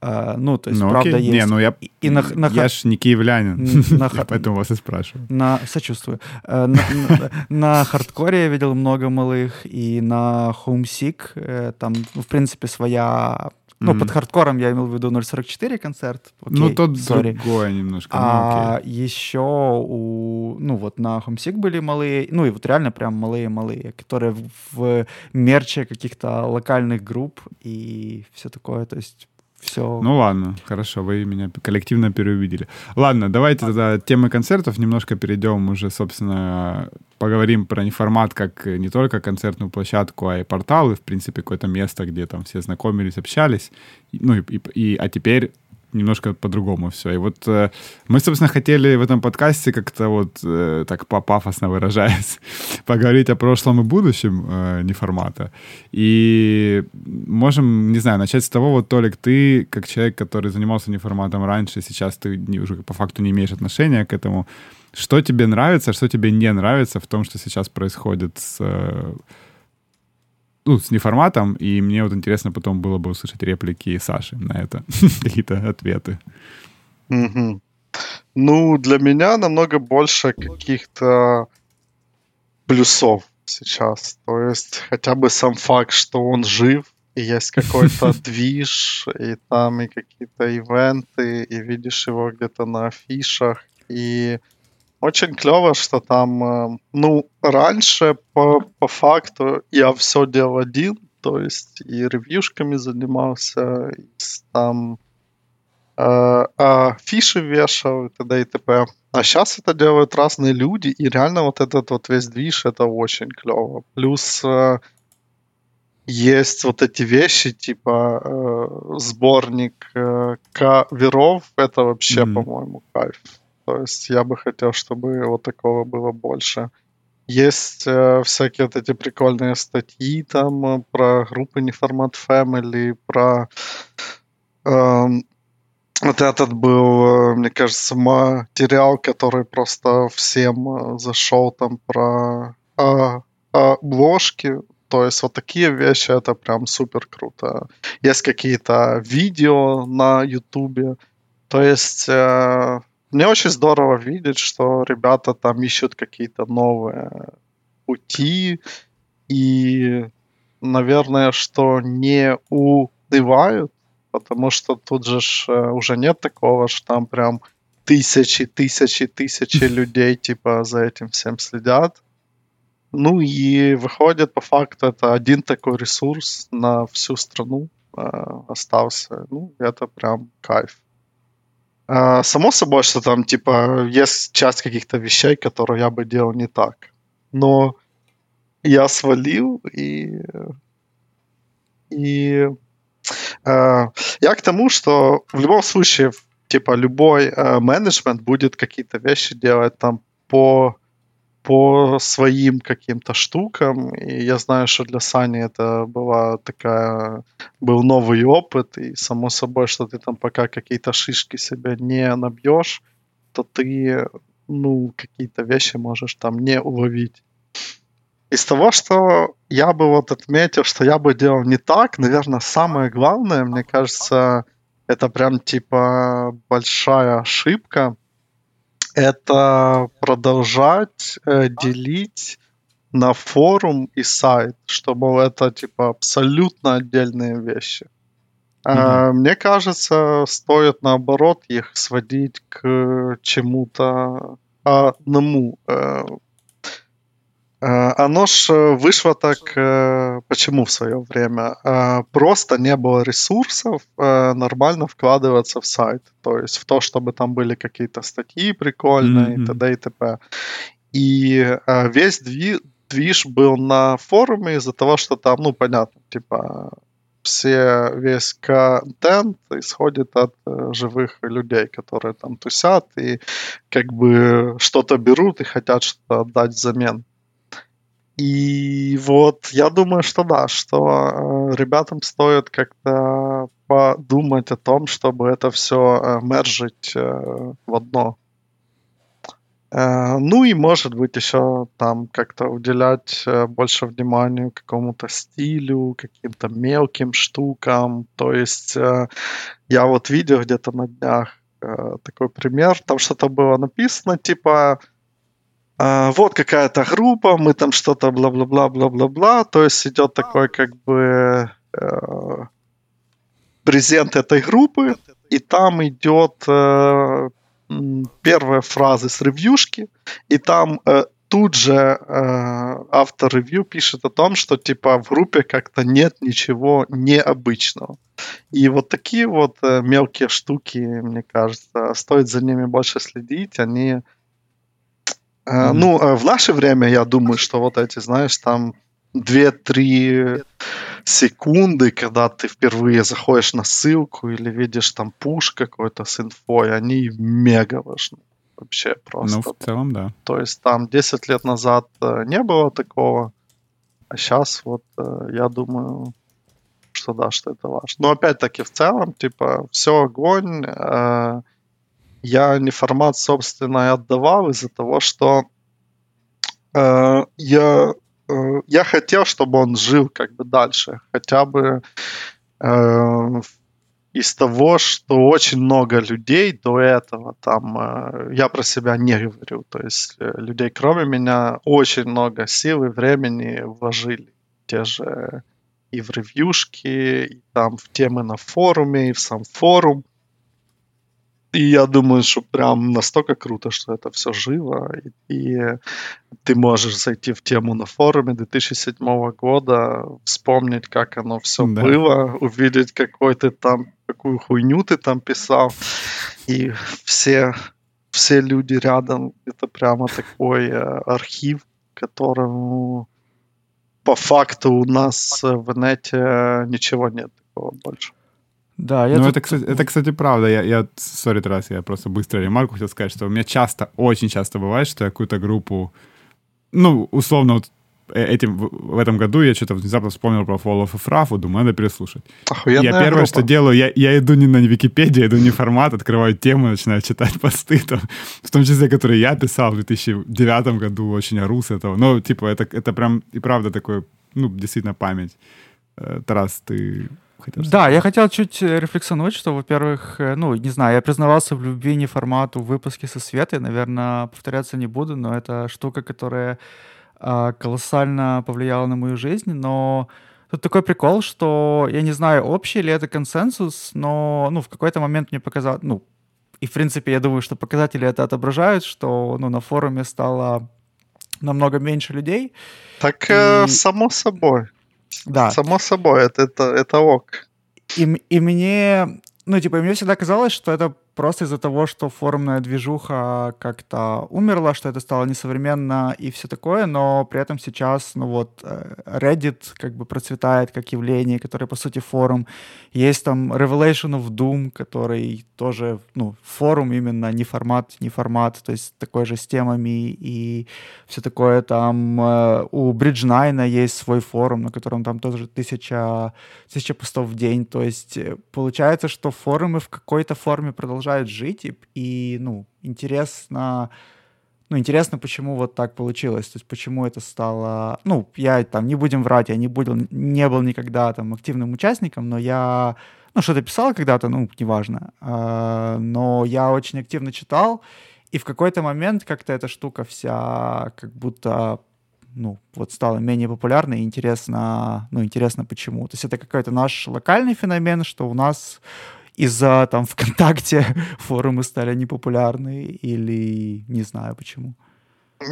А, Ну, то есть, Ну, правда, окей. есть. Не, ну я, И- и на на я ж не киевлянин, на я поэтому вас и спрашиваю. На, сочувствую. Э, На, на- на хардкоре я видел много малых, и на Homesick э, там, ну, в принципе, своя... Ну, под хардкором я имел в виду 0.44 концерт. Ну, тот другое немножко. ну, А окей. еще у, ну вот на Homesick были малые, ну и вот реально прям малые-малые, которые в мерче каких-то локальных групп и все такое, то есть все... Ну ладно, хорошо, вы меня коллективно переубедили. Ладно, давайте тогда от темы концертов немножко перейдем уже, собственно, поговорим про неформат как не только концертную площадку, а и порталы, в принципе, какое-то место, где там все знакомились, общались. Ну и, и- и- а теперь немножко по-другому все. И вот э, мы, собственно, хотели в этом подкасте как-то вот э, так по-пафосно выражаясь, поговорить о прошлом и будущем э, неформата. И можем, не знаю, начать с того, вот, Толик, ты, как человек, который занимался неформатом раньше, сейчас ты не- уже по факту не имеешь отношения к этому. Что тебе нравится, что тебе не нравится в том, что сейчас происходит с, э, ну, с неформатом, и мне вот интересно потом было бы услышать реплики Саши на это, какие-то ответы. Ну, для меня намного больше каких-то плюсов сейчас. То есть хотя бы сам факт, что он жив, и есть какой-то движ, и там и какие-то ивенты, и видишь его где-то на афишах. И очень клево, что там, э, ну, раньше по, по факту я все делал один, то есть и ревьюшками занимался, и там э, а фиши вешал и т.д. и т.п. А сейчас это делают разные люди, и реально вот этот вот весь движ, это очень клево. Плюс э, есть вот эти вещи, типа э, сборник э, каверов, это вообще, Мгм. по-моему, кайф. То есть я бы хотел, чтобы вот такого было больше. Есть э, всякие вот эти прикольные статьи там э, про группы Неформат Family, про эм, вот этот был, э, мне кажется, материал, который просто всем э, зашел там про а, обложки. То есть вот такие вещи, это прям супер круто. Есть какие-то видео на Ютубе. То есть э, мне очень здорово видеть, что ребята там ищут какие-то новые пути и, наверное, что не унывают, потому что тут же ж, э, уже нет такого, что там прям тысячи, тысячи, тысячи людей типа за этим всем следят. Ну и выходит по факту это один такой ресурс на всю страну э, остался. Ну, это прям кайф. А, само собой, что там, типа, есть часть каких-то вещей, которые я бы делал не так. Но я свалил, и... И... э, я к тому, что в любом случае, типа, любой э, менеджмент будет какие-то вещи делать там по по своим каким-то штукам. И я знаю, что для Сани это была такая, был новый опыт. И само собой, что ты там пока какие-то шишки себе не набьешь, то ты, ну, какие-то вещи можешь там не уловить. Из того, что я бы вот отметил, что я бы делал не так, наверное, самое главное, мне кажется, это прям типа большая ошибка – это продолжать э, делить на форум и сайт, чтобы это типа абсолютно отдельные вещи. Mm-hmm. Э, мне кажется, стоит наоборот их сводить к чему-то одному. Э, Э, оно ж э, вышло так, э, почему в свое время? Просто не было ресурсов нормально вкладываться в сайт. То есть в то, чтобы там были какие-то статьи прикольные, mm-hmm. т.д. и т.п. И весь движ был на форуме из-за того, что там, ну, понятно, типа все, весь контент исходит от живых людей, которые там тусят и как бы что-то берут и хотят что-то отдать взамен. И вот я думаю, что да, что э, ребятам стоит как-то подумать о том, чтобы это все э, мержить э, в одно. Ну и может быть еще там как-то уделять больше внимания какому-то стилю, каким-то мелким штукам. То есть я вот видел где-то на днях такой пример, там что-то было написано типа вот какая-то группа, мы там что-то бла-бла-бла-бла-бла-бла. То есть идет такой как бы э, презент этой группы, и там идет э, первая фраза с ревьюшки, и там э, тут же э, автор ревью пишет о том, что типа в группе как-то нет ничего необычного. И вот такие вот э, мелкие штуки, мне кажется, стоит за ними больше следить. Они Mm-hmm. Ну, э, в наше время, я думаю, что вот эти, знаешь, там 2-3 секунды, когда ты впервые заходишь на ссылку или видишь там пуш какой-то с инфой, они мега важны. Вообще просто. Ну, в целом, да. То есть там 10 лет назад э, не было такого, а сейчас вот я думаю, что да, что это важно. Но опять-таки в целом, типа, все огонь, я не формат, собственно, и отдавал из-за того, что э, я, э, я хотел, чтобы он жил как бы дальше. Хотя бы э, из того, что очень много людей до этого, там, э, я про себя не говорю, то есть э, людей, кроме меня, очень много сил и времени вложили. Те же и в ревьюшки, и там в темы на форуме, и в сам форум – и я думаю, что прям настолько круто, что это все живо. И, и ты можешь зайти в тему на форуме 2007 года, вспомнить, как оно все да. было, увидеть, какой ты там, какую хуйню ты там писал. И все, все люди рядом. Это прямо такой э, архив, которому по факту у нас в нете ничего нет такого больше. Да, я ну, тут... это, кстати, это, кстати, правда. Я, я, сори, раз, я просто быстро ремарку хотел сказать, что у меня часто, очень часто бывает, что я какую-то группу, ну, условно, вот э, этим, в этом году я что-то внезапно вспомнил про Fall of Efrafu, думаю, надо переслушать. Охуенная я первое, группа. что делаю, я, я иду не на Википедию, я иду не формат, открываю тему, начинаю читать посты, там, в том числе, которые я писал в 2009 году, очень ору с этого. Ну, типа, это, это прям и правда такой, ну, действительно память. Э, Тарас, ты хотел сказать. Да, я хотел чуть э, рефлексионуть, что, во-первых, э, ну, не знаю, я признавался в любви не формату выпуски со Светой, наверное, повторяться не буду, но это штука, которая э, колоссально повлияла на мою жизнь, но тут такой прикол, что я не знаю, общий ли это консенсус, но, ну, в какой-то момент мне показалось, ну, и, в принципе, я думаю, что показатели это отображают, что, ну, на форуме стало намного меньше людей. Так, э, и... само собой. Да. Само собой, это, это, это ок. И, и мне, ну, типа, мне всегда казалось, что это просто из-за того, что форумная движуха как-то умерла, что это стало несовременно и все такое, но при этом сейчас, ну вот, э, Reddit как бы процветает как явление, которое, по сути, форум. Есть там Revelation of Doom, который тоже, ну, форум именно, не формат, не формат, то есть такой же с темами и все такое. Там э, у Bridge9 есть свой форум, на котором там тоже тысяча, тысяча постов в день, то есть э, получается, что форумы в какой-то форме продолжают жить, и, и ну, интересно, ну, интересно, почему вот так получилось, то есть почему это стало... Ну, я там, не будем врать, я не, был, не был никогда там активным участником, но я, ну, что-то писал когда-то, ну, неважно, э, но я очень активно читал, и в какой-то момент как-то эта штука вся как будто ну, вот стала менее популярной, и интересно, ну, интересно почему. То есть это какой-то наш локальный феномен, что у нас из-за там ВКонтакте форумы стали непопулярны или не знаю почему.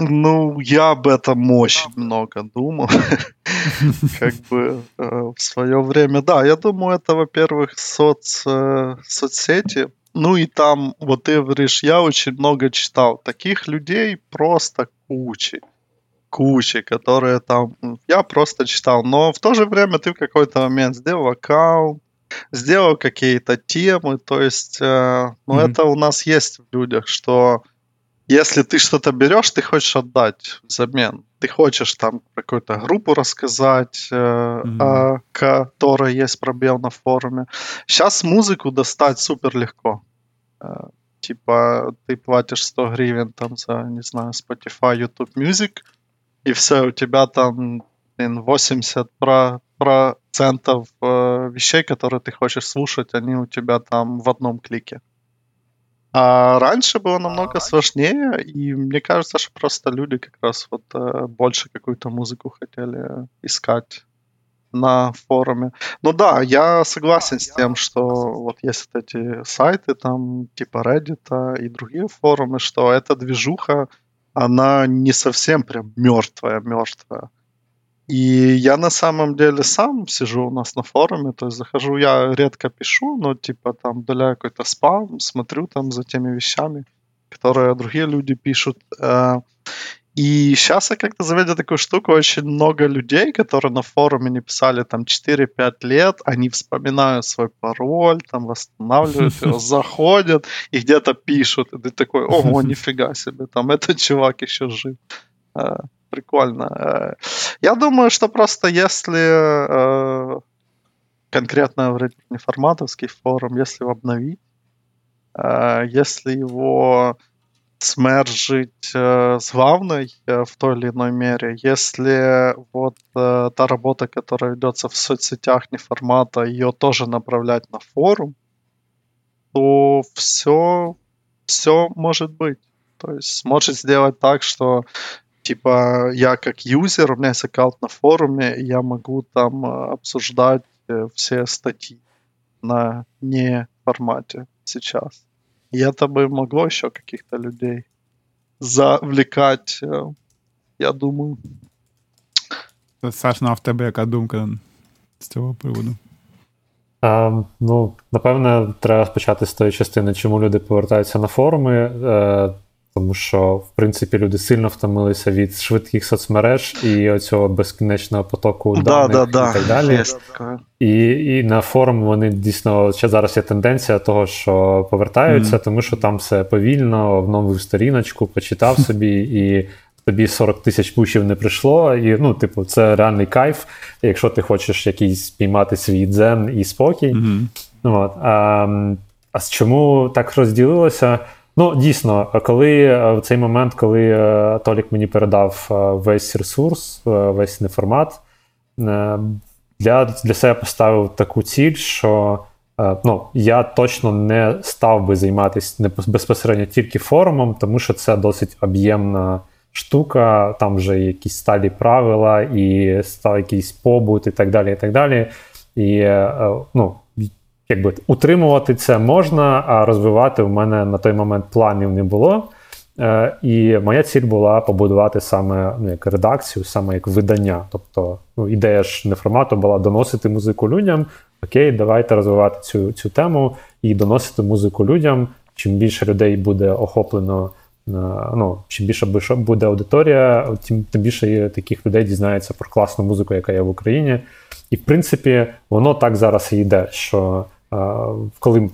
Ну, я об этом очень много думал. Как бы э, в свое время. Да, я думаю, это, во-первых, э, соцсети. Ну и там, вот ты говоришь, я очень много читал. Таких людей просто кучи кучи, которые там... Я просто читал. Но в то же время ты в какой-то момент сделал аккаунт, сделал какие-то темы. То есть, э, ну, mm-hmm. это у нас есть в людях, что если ты что-то берешь, ты хочешь отдать взамен. Ты хочешь там какую-то группу рассказать, э, mm-hmm. о которой есть пробел на форуме. Сейчас музыку достать супер легко. Э, типа, ты платишь 100 гривен там за, не знаю, Spotify, YouTube Music, и все, у тебя там блин, 80 про, процентов э, вещей, которые ты хочешь слушать, они у тебя там в одном клике. А раньше было намного сложнее, и мне кажется, что просто люди как раз вот э, больше какую-то музыку хотели искать на форуме. Ну да, я согласен с тем, что вот есть вот эти сайты там типа Reddit и другие форумы, что эта движуха, она не совсем прям мертвая, мертвая. И я на самом деле сам сижу у нас на форуме, то есть захожу, я редко пишу, но типа там удаляю какой-то спам, смотрю там за теми вещами, которые другие люди пишут. Э, и сейчас я как-то заведя такую штуку, очень много людей, которые на форуме не писали там 4-5 лет, они вспоминают свой пароль, там восстанавливают его, заходят и где-то пишут. И ты такой, ого, нифига себе, там этот чувак еще жив. Э, прикольно. Э, я думаю, что просто если э, конкретно про неформатовский форум, если его обновить, если его смержить э, с главной э, в той или иной мере. Если вот э, та работа, которая ведется в соцсетях не формата, ее тоже направлять на форум, то все, все может быть. То есть сможет сделать так, что типа я как юзер, у меня есть аккаунт на форуме, и я могу там э, обсуждать э, все статьи на не формате сейчас. И это бы могло еще каких-то людей завлекать, э, я думаю. Саш, ну а в тебе яка думка з цього приводу? А, Ну, напевне, треба почати з тої частини, чому люди повертаються на форуми. Тому що, в принципі, люди сильно втомилися від швидких соцмереж і оцього безкінечного потоку да, даних да, і так далі. І і на форум вони дійсно ще зараз є тенденція того, що повертаються, mm. тому що там все повільно, обновив сторіночку, почитав собі, і тобі 40 тисяч пушів не прийшло. І ну, типу, це реальний кайф, якщо ти хочеш якийсь піймати свій дзен і спокій. Mm-hmm. От. А, а чому так розділилося? Ну, дійсно, коли е, в цей момент, коли е, Толік мені передав е, весь ресурс, весь неформат, для для себе поставив таку ціль, що ну, я точно не став би займатися безпосередньо тільки форумом, тому що це досить об'ємна штука, там вже якісь сталі правила, і став якийсь побут, і так далі. І так далі. І ну, якби утримувати це можна, а розвивати в мене на той момент планів не було. Е, І моя ціль була побудувати саме ну, як редакцію, саме як видання. Тобто, ну, ідея ж не формату була доносити музику людям. Окей, давайте розвивати цю цю тему і доносити музику людям чим більше людей буде охоплено, ну, чим більше буде аудиторія, тим тим більше таких людей дізнається про класну музику, яка є в Україні. І, в принципі, воно так зараз і йде, що коли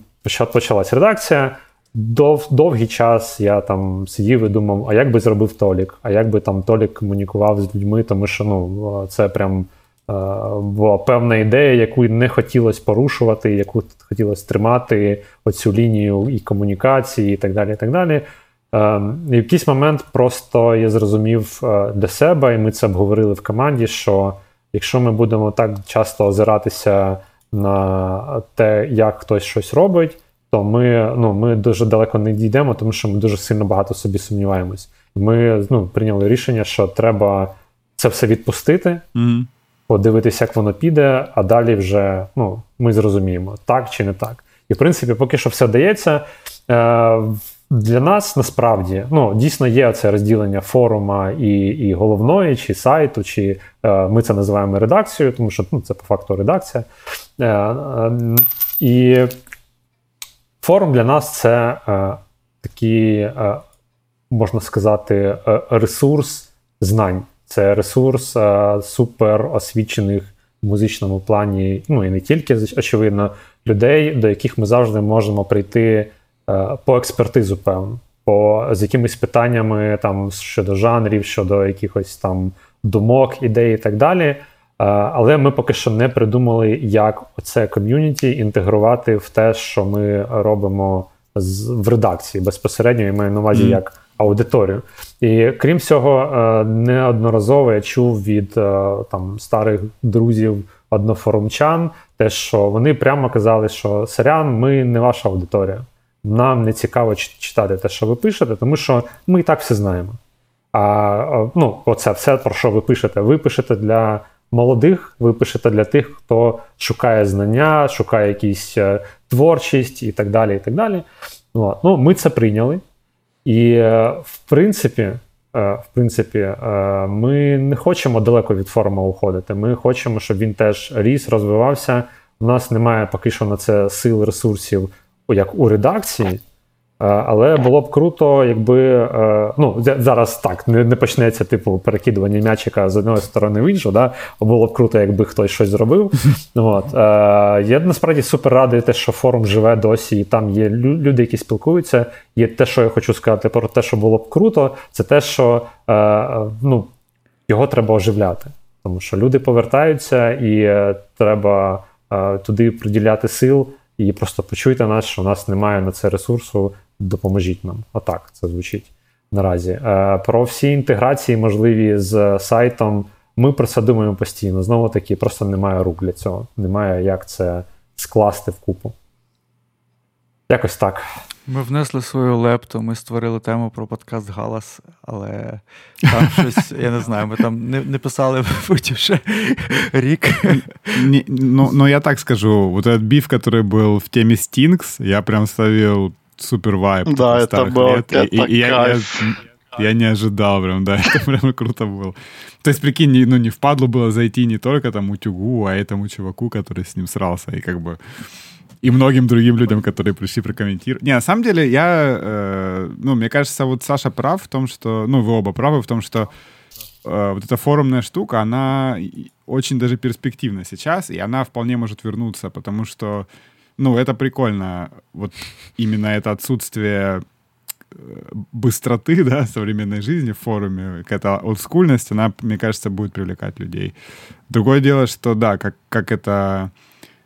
почалась редакція, дов, довгий час я там сидів і думав, а як би зробив Толік, а як би там Толік комунікував з людьми, тому що ну, це прям була певна ідея, яку не хотілося порушувати, яку хотілося тримати оцю лінію і комунікації, і так далі. І так далі. В якийсь момент просто я зрозумів для себе, і ми це обговорили в команді, що якщо ми будемо так часто озиратися на те, як хтось щось робить, то ми ну, ми дуже далеко не дійдемо, тому що ми дуже сильно багато собі сумніваємось. Ми ну, прийняли рішення, що треба це все відпустити, mm-hmm. подивитися, як воно піде, а далі вже ну, ми зрозуміємо, так чи не так. І в принципі, поки що все дається. Е, для нас насправді ну, дійсно є це розділення форума і і головної, чи сайту, чи е, ми це називаємо редакцією, тому що ну, це по факту редакція. Е, е, І форум для нас це е, такий, е, можна сказати, е, ресурс знань. Це ресурс супер освічених в музичному плані, ну і не тільки, очевидно, людей, до яких ми завжди можемо прийти. Е, по експертизу, певно, по з якимись питаннями там щодо жанрів, щодо якихось там думок, ідей і так далі. Е, але ми поки що не придумали, як оце ком'юніті інтегрувати в те, що ми робимо з, в редакції безпосередньо, я маю на увазі mm. як аудиторію. І крім цього, е, неодноразово я чув від там старих друзів однофорумчан, те, що вони прямо казали, що сорян, ми не ваша аудиторія нам не цікаво читати те, що ви пишете, тому що ми і так все знаємо. А ну, оце все, про що ви пишете. Ви пишете для молодих, ви пишете для тих, хто шукає знання, шукає якісь е, творчість і так далі. і так далі. Ну, Ми це прийняли. І, е, в принципі, е, в принципі, ми не хочемо далеко від форума уходити. Ми хочемо, щоб він теж ріс, розвивався. У нас немає поки що на це сил, ресурсів як у редакції. Е, але було б круто, якби е, ну зараз так не не почнеться типу перекидування м'ячика з одної сторони в іншу. Да? Було б круто, якби хтось щось зробив. От. Е, я насправді супер радий, те, що форум живе досі, і там є люди, які спілкуються. Є те, що я хочу сказати про те, що було б круто, це те, що ну, його треба оживляти. Тому що люди повертаються, і треба туди приділяти сил. І просто почуйте нас, що у нас немає на це ресурсу, допоможіть нам. Отак це звучить наразі. Е, про всі інтеграції, можливі з сайтом, ми про це думаємо постійно. Знову таки, просто немає рук для цього. Немає як це скласти вкупу. Якось так. Ми внесли свою лепту, ми створили тему про подкаст Галас, але там щось, я не знаю, ми там не не писали вже рік. Не, ну, ну, я так скажу, вот этот биф, который был в теме Stinks, я прям ставил супер вайп. Да, это был лет. Это и, и я, я, я не ожидал прям, да, это прям круто было. То есть, прикинь, ну не впадло было зайти не только там утюгу, а этому чуваку, который с ним срался, и как бы и многим другим людям, которые пришли прокомментировать. Не, на самом деле, я, э, ну, мне кажется, вот Саша прав в том, что, ну, вы оба правы в том, что э, вот эта форумная штука, она очень даже перспективна сейчас, и она вполне может вернуться, потому что, ну, это прикольно, вот именно это отсутствие э, быстроты, да, современной жизни в форуме, какая-то олдскульность, она, мне кажется, будет привлекать людей. Другое дело, что, да, как, как это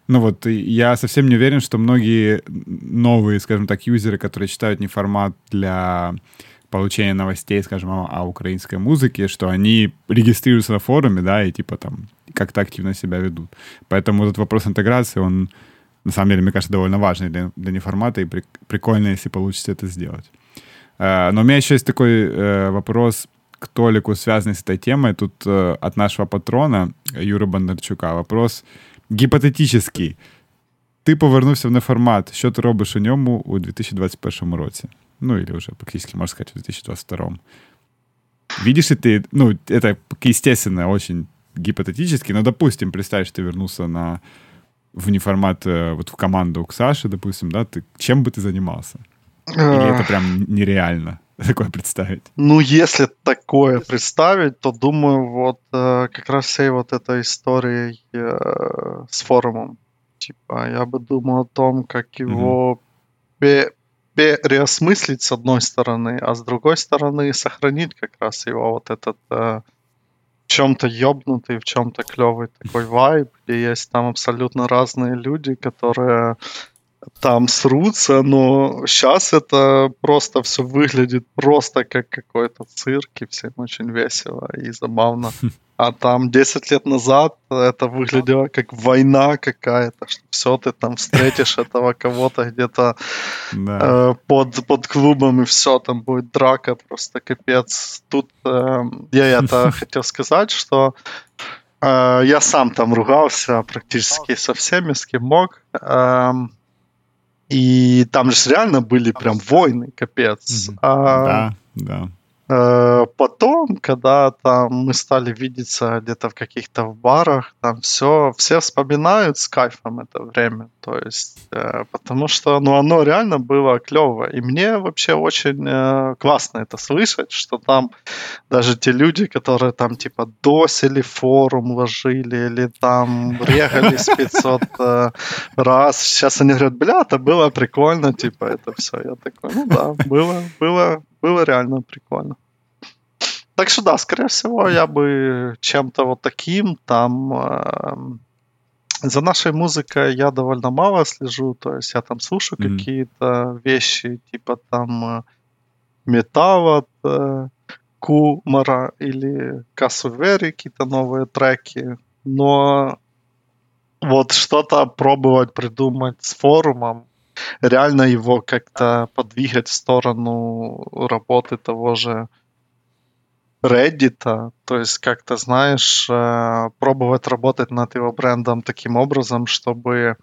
ну вот, я совсем не уверен, что многие новые, скажем так, юзеры, которые читают не формат для получения новостей, скажем, о, о украинской музыке, что они регистрируются на форуме, да, и типа там как-то активно себя ведут. Поэтому этот вопрос интеграции, он на самом деле, мне кажется, довольно важный для, для неформата, и при, прикольно, если получится это сделать. Э, но у меня еще есть такой э, вопрос к Толику, связанный с этой темой. Тут э, от нашего патрона Юры Бондарчука вопрос — гіпотетичний. Ти повернувся в неформат. Що ти робиш у ньому у 2021 році? Ну, или уже практически, можно сказать, в 2022. Видишь ли ты, ну, это естественно очень гипотетически, но, допустим, представь, что ты вернулся на в неформат, э, вот в команду к Саше, допустим, да, ты, чем бы ты занимался? Или это прям нереально такое представить? Ну, если такое представить, то думаю, вот э, как раз всей вот этой историей э, с форумом. Типа, я бы думал о том, как его пе- переосмыслить с одной стороны, а с другой стороны сохранить как раз его вот этот э, в чем-то ёбнутый, в чем-то клевый такой вайб, где есть там абсолютно разные люди, которые там срутся, но сейчас это просто все выглядит просто как какой-то цирк, и всем очень весело и забавно. А там 10 лет назад это выглядело как война какая-то, что все, ты там встретишь этого кого-то где-то да. э, под, под клубом, и все, там будет драка, просто капец. Тут э, я это хотел сказать, что э, я сам там ругался практически со всеми, с кем мог. Э, и там же реально были прям войны, капец. Mm-hmm. А, да, да. Э, потом, когда там мы стали видеться где-то в каких-то барах, там все, все вспоминают с кайфом это время. То есть, э, потому что, ну, оно реально было клево. И мне вообще очень э, классно это слышать, что там даже те люди, которые там типа досили форум ложили или там регались 500 раз, сейчас они говорят, бля, это было прикольно, типа это все. Я такой, ну да, было, было, было реально прикольно. Так что да, скорее всего, я бы чем-то вот таким там... Э, за нашей музыкой я довольно мало слежу, то есть я там слушаю mm-hmm. какие-то вещи, типа там э, металл от э, Кумара или Касувери, какие-то новые треки, но вот что-то пробовать придумать с форумом, реально его как-то подвигать в сторону работы того же Reddit, то есть как-то, знаешь, э, пробовать работать над его брендом таким образом, чтобы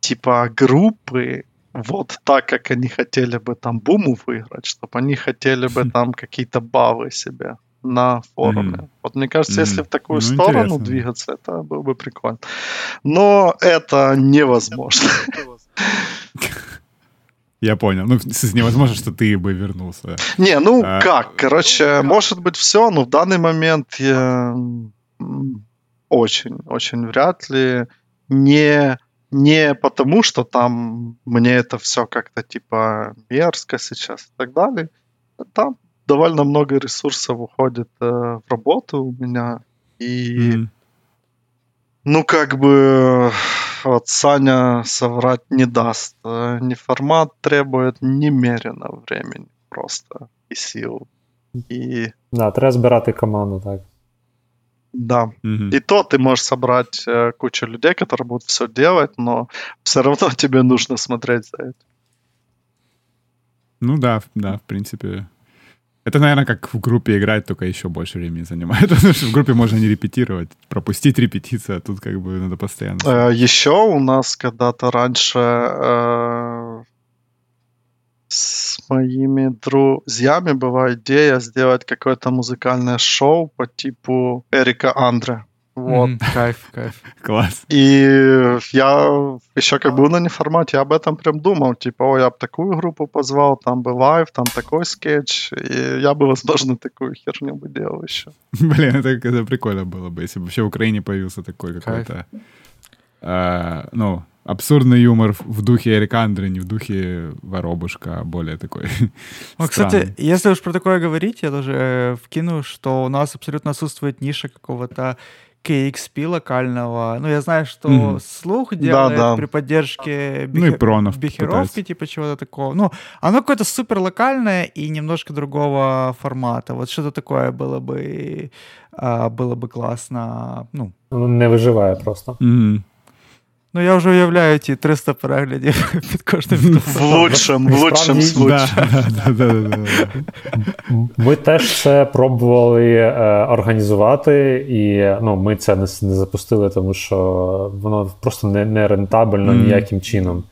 типа группы вот так, как они хотели бы там буму выиграть, чтобы они хотели бы хм. там какие-то бавы себе на форуме. Mm. Вот мне кажется, mm. если в такую ну, сторону интересно. двигаться, это было бы прикольно. Но это невозможно. Я понял. Ну, невозможно, что ты бы вернулся. Не, ну а... как? Короче, может быть все, но в данный момент я очень, очень вряд ли. Не, не потому, что там мне это все как-то типа мерзко сейчас и так далее. Там довольно много ресурсов уходит э, в работу у меня. И mm-hmm. Ну как бы вот Саня соврать не даст. Э, не формат требует немерено времени просто и сил. И... Да, треба збирати команду, так. Да. Угу. И то ты можешь собрать э, кучу людей, которые будут все делать, но все равно тебе нужно смотреть за этим. Ну да, да, в принципе, это, наверное, как в группе играть, только еще больше времени занимает. Потому что в группе можно не репетировать, пропустить репетицию, а тут как бы надо постоянно. Э, еще у нас когда-то раньше э, с моими друзьями была идея сделать какое-то музыкальное шоу по типу Эрика Андре. Вот. Mm, кайф, кайф. Класс. И я еще как был на неформате, я об этом прям думал. Типа, о, я бы такую группу позвал, там бы лайв, там такой скетч. И я бы, возможно, такую херню бы делал еще. Блин, это, это прикольно было бы, если бы вообще в Украине появился такой какой-то... А, ну, абсурдный юмор в духе Эрика Андре, не в духе Воробушка, а более такой ну, Кстати, если уж про такое говорить, я даже э, вкину, что у нас абсолютно отсутствует ниша какого-то KXP локального. Ну, я знаю, что mm. слух делает да, да. при поддержке бихе... ну, и пронов бихеровки, типа чего-то такого. Ну, оно какое-то супер локальное и немножко другого формата. Вот что-то такое было бы, а, было бы классно. Ну, не выживая просто. Mm. Ну, я вже уявляю ті 300 переглядів під кожним В лучшем, в лучшем случае. Ми теж це пробували е, організувати, і ну, ми це не, не запустили, тому що воно просто не, не рентабельно mm. ніяким чином.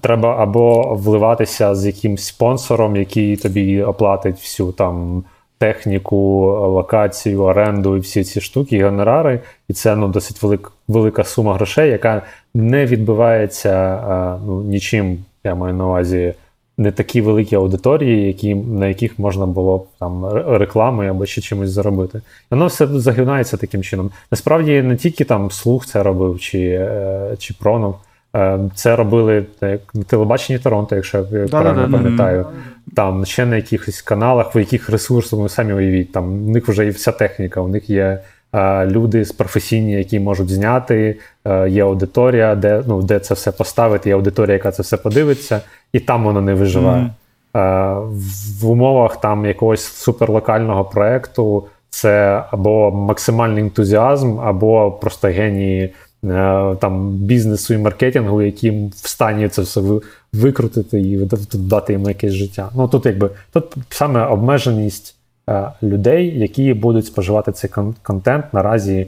Треба або вливатися з якимсь спонсором, який тобі оплатить всю там техніку, локацію, оренду і всі ці штуки, і гонорари. І це ну, досить велик, велика сума грошей, яка не відбивається ну, нічим, я маю на увазі, не такі великі аудиторії, які, на яких можна було б там реклами або ще чимось заробити. Воно все загинається таким чином. Насправді не тільки там слух це робив, чи е, чи Пронов. Е, це робили як на телебаченні Торонто, якщо я правильно пам'ятаю. Там ще на якихось каналах, в яких ресурсах, ви самі уявіть, там у них вже і вся техніка, у них є люди з професійні, які можуть зняти, е, є аудиторія, де ну, де це все поставити, є аудиторія, яка це все подивиться, і там воно не виживає. Mm. В умовах там якогось суперлокального проекту це або максимальний ентузіазм, або просто генії е, там бізнесу і маркетингу, які в стані це все викрутити і дати їм якесь життя. Ну тут якби тут саме обмеженість Е, людей, які будуть споживати цей контент, наразі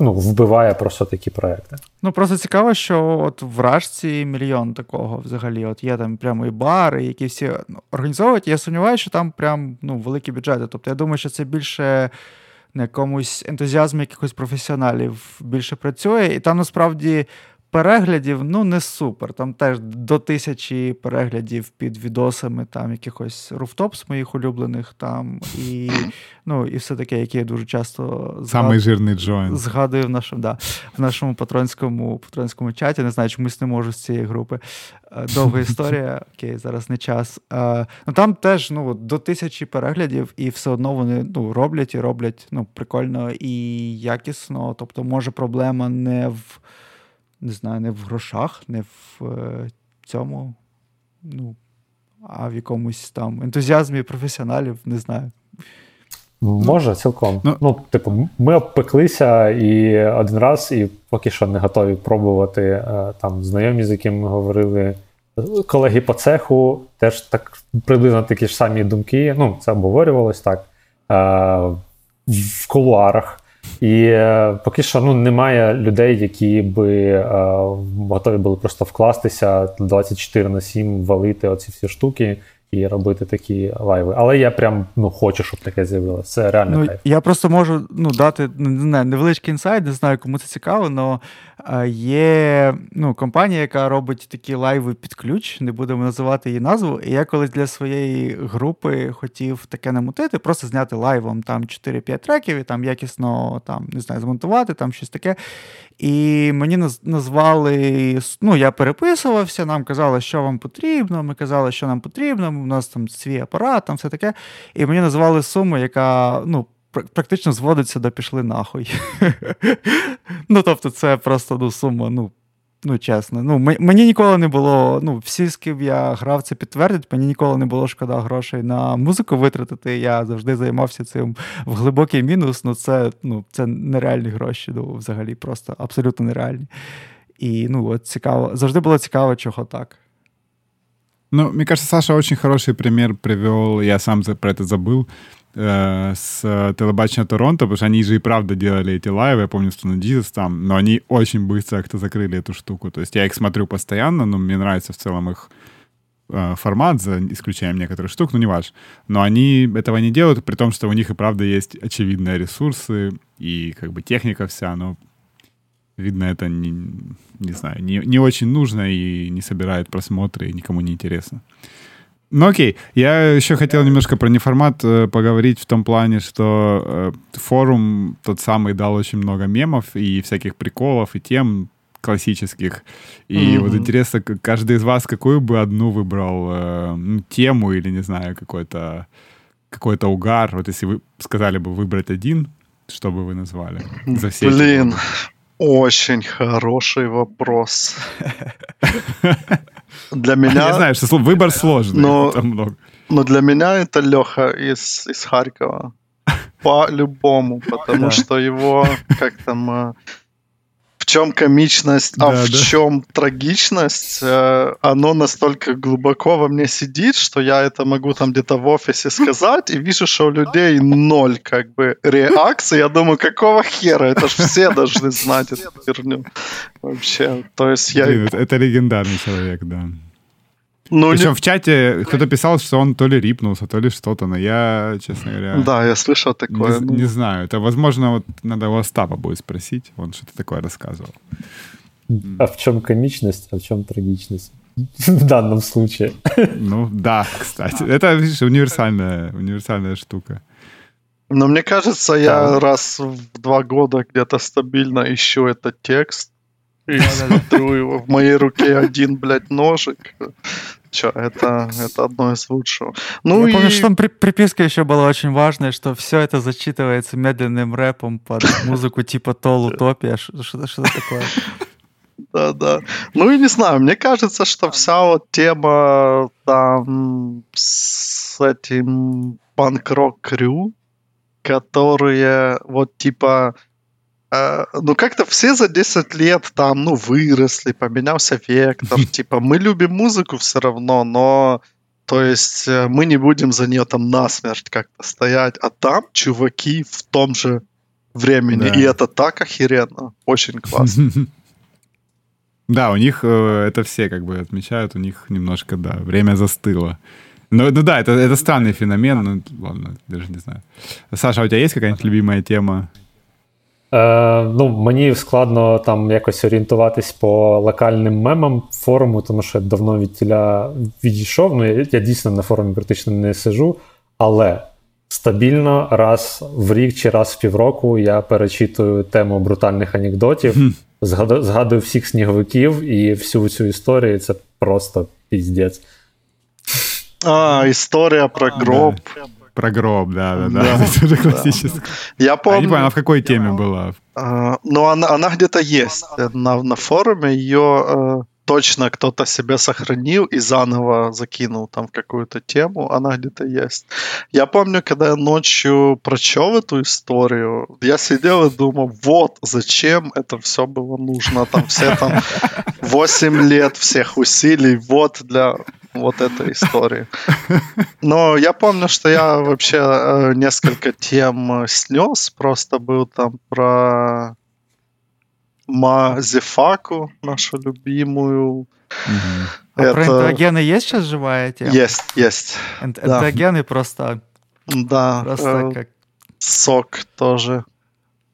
ну, вбиває просто такі проекти. Ну просто цікаво, що от в Рашці мільйон такого взагалі. От є там прямо і бари, які всі ну, організовують. Я сумніваюся, що там прям ну, великі бюджети. Тобто я думаю, що це більше на якомусь ентузіазмі якихось професіоналів більше працює, і там насправді переглядів ну не супер. Там теж до тисячі переглядів під відосами там якихось руфтопс моїх улюблених там і ну, і все таке, яке я дуже часто згад... жирний Джоін. згадую в нашому да, в нашому патронському патронському чаті. Не знаю, чомусь не можу з цієї групи. Е, довга історія, окей, зараз не час. А, е, ну Там теж ну, до тисячі переглядів, і все одно вони ну, роблять і роблять ну, прикольно і якісно. Тобто, може, проблема не в не знаю, не в грошах, не в е, цьому, ну, а в якомусь там ентузіазмі професіоналів, не знаю. Може, цілком. Ну, ну, типу, ми обпеклися і один раз, і поки що не готові пробувати. Е, там знайомі, з якими ми говорили, колеги по цеху теж так приблизно такі ж самі думки. Ну, це обговорювалось так. Е, в кулуарах. І е, поки що ну, немає людей, які би е, готові були просто вкластися 24 на 7, валити оці всі штуки І робити такі лайви. Але я прям ну, хочу, щоб таке з'явилося. Це реально ну, кайф. Я просто можу ну, дати не знаю, невеличкий інсайт, не знаю, кому це цікаво, але є ну, компанія, яка робить такі лайви під ключ, не будемо називати її назву. І я колись для своєї групи хотів таке намутити, просто зняти лайвом там 4-5 треків і там якісно там, не знаю, змонтувати, там щось таке. І мені назвали, ну, я переписувався, нам казали, що вам потрібно. Ми казали, що нам потрібно. У нас там свій апарат, там все таке. І мені назвали суму, яка ну, практично зводиться до пішли нахуй. Ну, тобто, це просто ну, сума, ну. Ну, чесно, ну мені ніколи не було. Ну, всі, з ким я грав, це підтвердять. Мені ніколи не було шкода грошей на музику витратити. Я завжди займався цим в глибокий мінус. Ну, це ну, це нереальні гроші. Ну, взагалі, просто абсолютно нереальні. І ну, от цікаво, завжди було цікаво, чого так. Ну, мне кажется, Саша очень хороший пример привел, я сам про это забыл, э, с телебачения Торонто, потому что они же и правда делали эти лайвы, я помню, что на Jesus там, но они очень быстро как-то закрыли эту штуку. То есть я их смотрю постоянно, но мне нравится в целом их э, формат, за исключением некоторых штук, ну не важно. Но они этого не делают, при том, что у них и правда есть очевидные ресурсы и как бы техника вся, но видно, это не, не знаю, не, не очень нужно и не собирает просмотры, и никому не интересно. Ну окей, я еще хотел немножко про неформат э, поговорить в том плане, что э, форум тот самый дал очень много мемов и всяких приколов и тем классических. И mm-hmm. вот интересно, каждый из вас какую бы одну выбрал э, ну, тему или, не знаю, какой-то какой-то угар. Вот если вы сказали бы выбрать один, что бы вы назвали? За все Блин, эти очень хороший вопрос. Для меня... Я знаю, что выбор сложный. Но, много. но для меня это Леха из, из Харькова. По-любому, потому что его, как там, э, чем комичность, а да, в да. чем трагичность, э, оно настолько глубоко во мне сидит, что я это могу там где-то в офисе сказать, и вижу, что у людей ноль как бы реакции. Я думаю, какого хера? Это ж все должны знать эту херню. Вообще, то есть я... Блин, это легендарный человек, да. Ну, Причем не... в чате кто-то писал, что он то ли рипнулся, то ли что-то, но я, честно говоря... Да, я слышал такое. Не, ну... не знаю, это, возможно, вот надо у Остапа будет спросить, он что-то такое рассказывал. А в чем комичность, а в чем трагичность? В данном случае. Ну да, кстати. Это, видишь, универсальная, универсальная штука. Но мне кажется, я раз в два года где-то стабильно ищу этот текст и смотрю его. В моей руке один, блядь, ножик. Че, это, это одно из лучшего. Ну Я и... помню, что там при- приписка еще была очень важная, что все это зачитывается медленным рэпом под музыку типа Тол Утопия. Ш- Что что такое? Да, да. Ну и не знаю, мне кажется, что вся вот тема там с этим панк-рок крю, которые вот типа ну, как-то все за 10 лет там, ну, выросли, поменялся вектор. Типа, мы любим музыку все равно, но, то есть, э, мы не будем за нее там насмерть как-то стоять. А там чуваки в том же времени. Да. И это так охеренно. Очень классно. Да, у них э, это все как бы отмечают, у них немножко, да, время застыло. Ну, ну да, это, это странный феномен, ну ладно, даже не знаю. Саша, а у тебя есть какая-нибудь любимая тема? Е, ну, мені складно там якось орієнтуватись по локальним мемам форуму, тому що я давно від тіля відійшов. Ну, я, я дійсно на форумі практично не сиджу, але стабільно раз в рік чи раз в півроку я перечитую тему брутальних анекдотів, згадую, згадую всіх сніговиків і всю цю історію. Це просто піздець. А, история про гроб. Про гроб, да, да, да. Это тоже классическое. Я А я помню. не понял, а в какой теме была? Ну, она, где-то есть э, на, на форуме. Ее э, точно кто-то себе сохранил и заново закинул там в какую-то тему. Она где-то есть. Я помню, когда я ночью прочел эту историю, я сидел и думал, вот зачем это все было нужно. Там все там 8 лет всех усилий, вот для вот этой истории. Но я помню, что я вообще э, несколько тем э, снес. Просто был там про Мазефаку, нашу любимую. Мгм. А про Это- энтерогены есть сейчас живая тема? Есть, есть. Эн- да. Энтерогены просто, Да, просто э, как... сок тоже.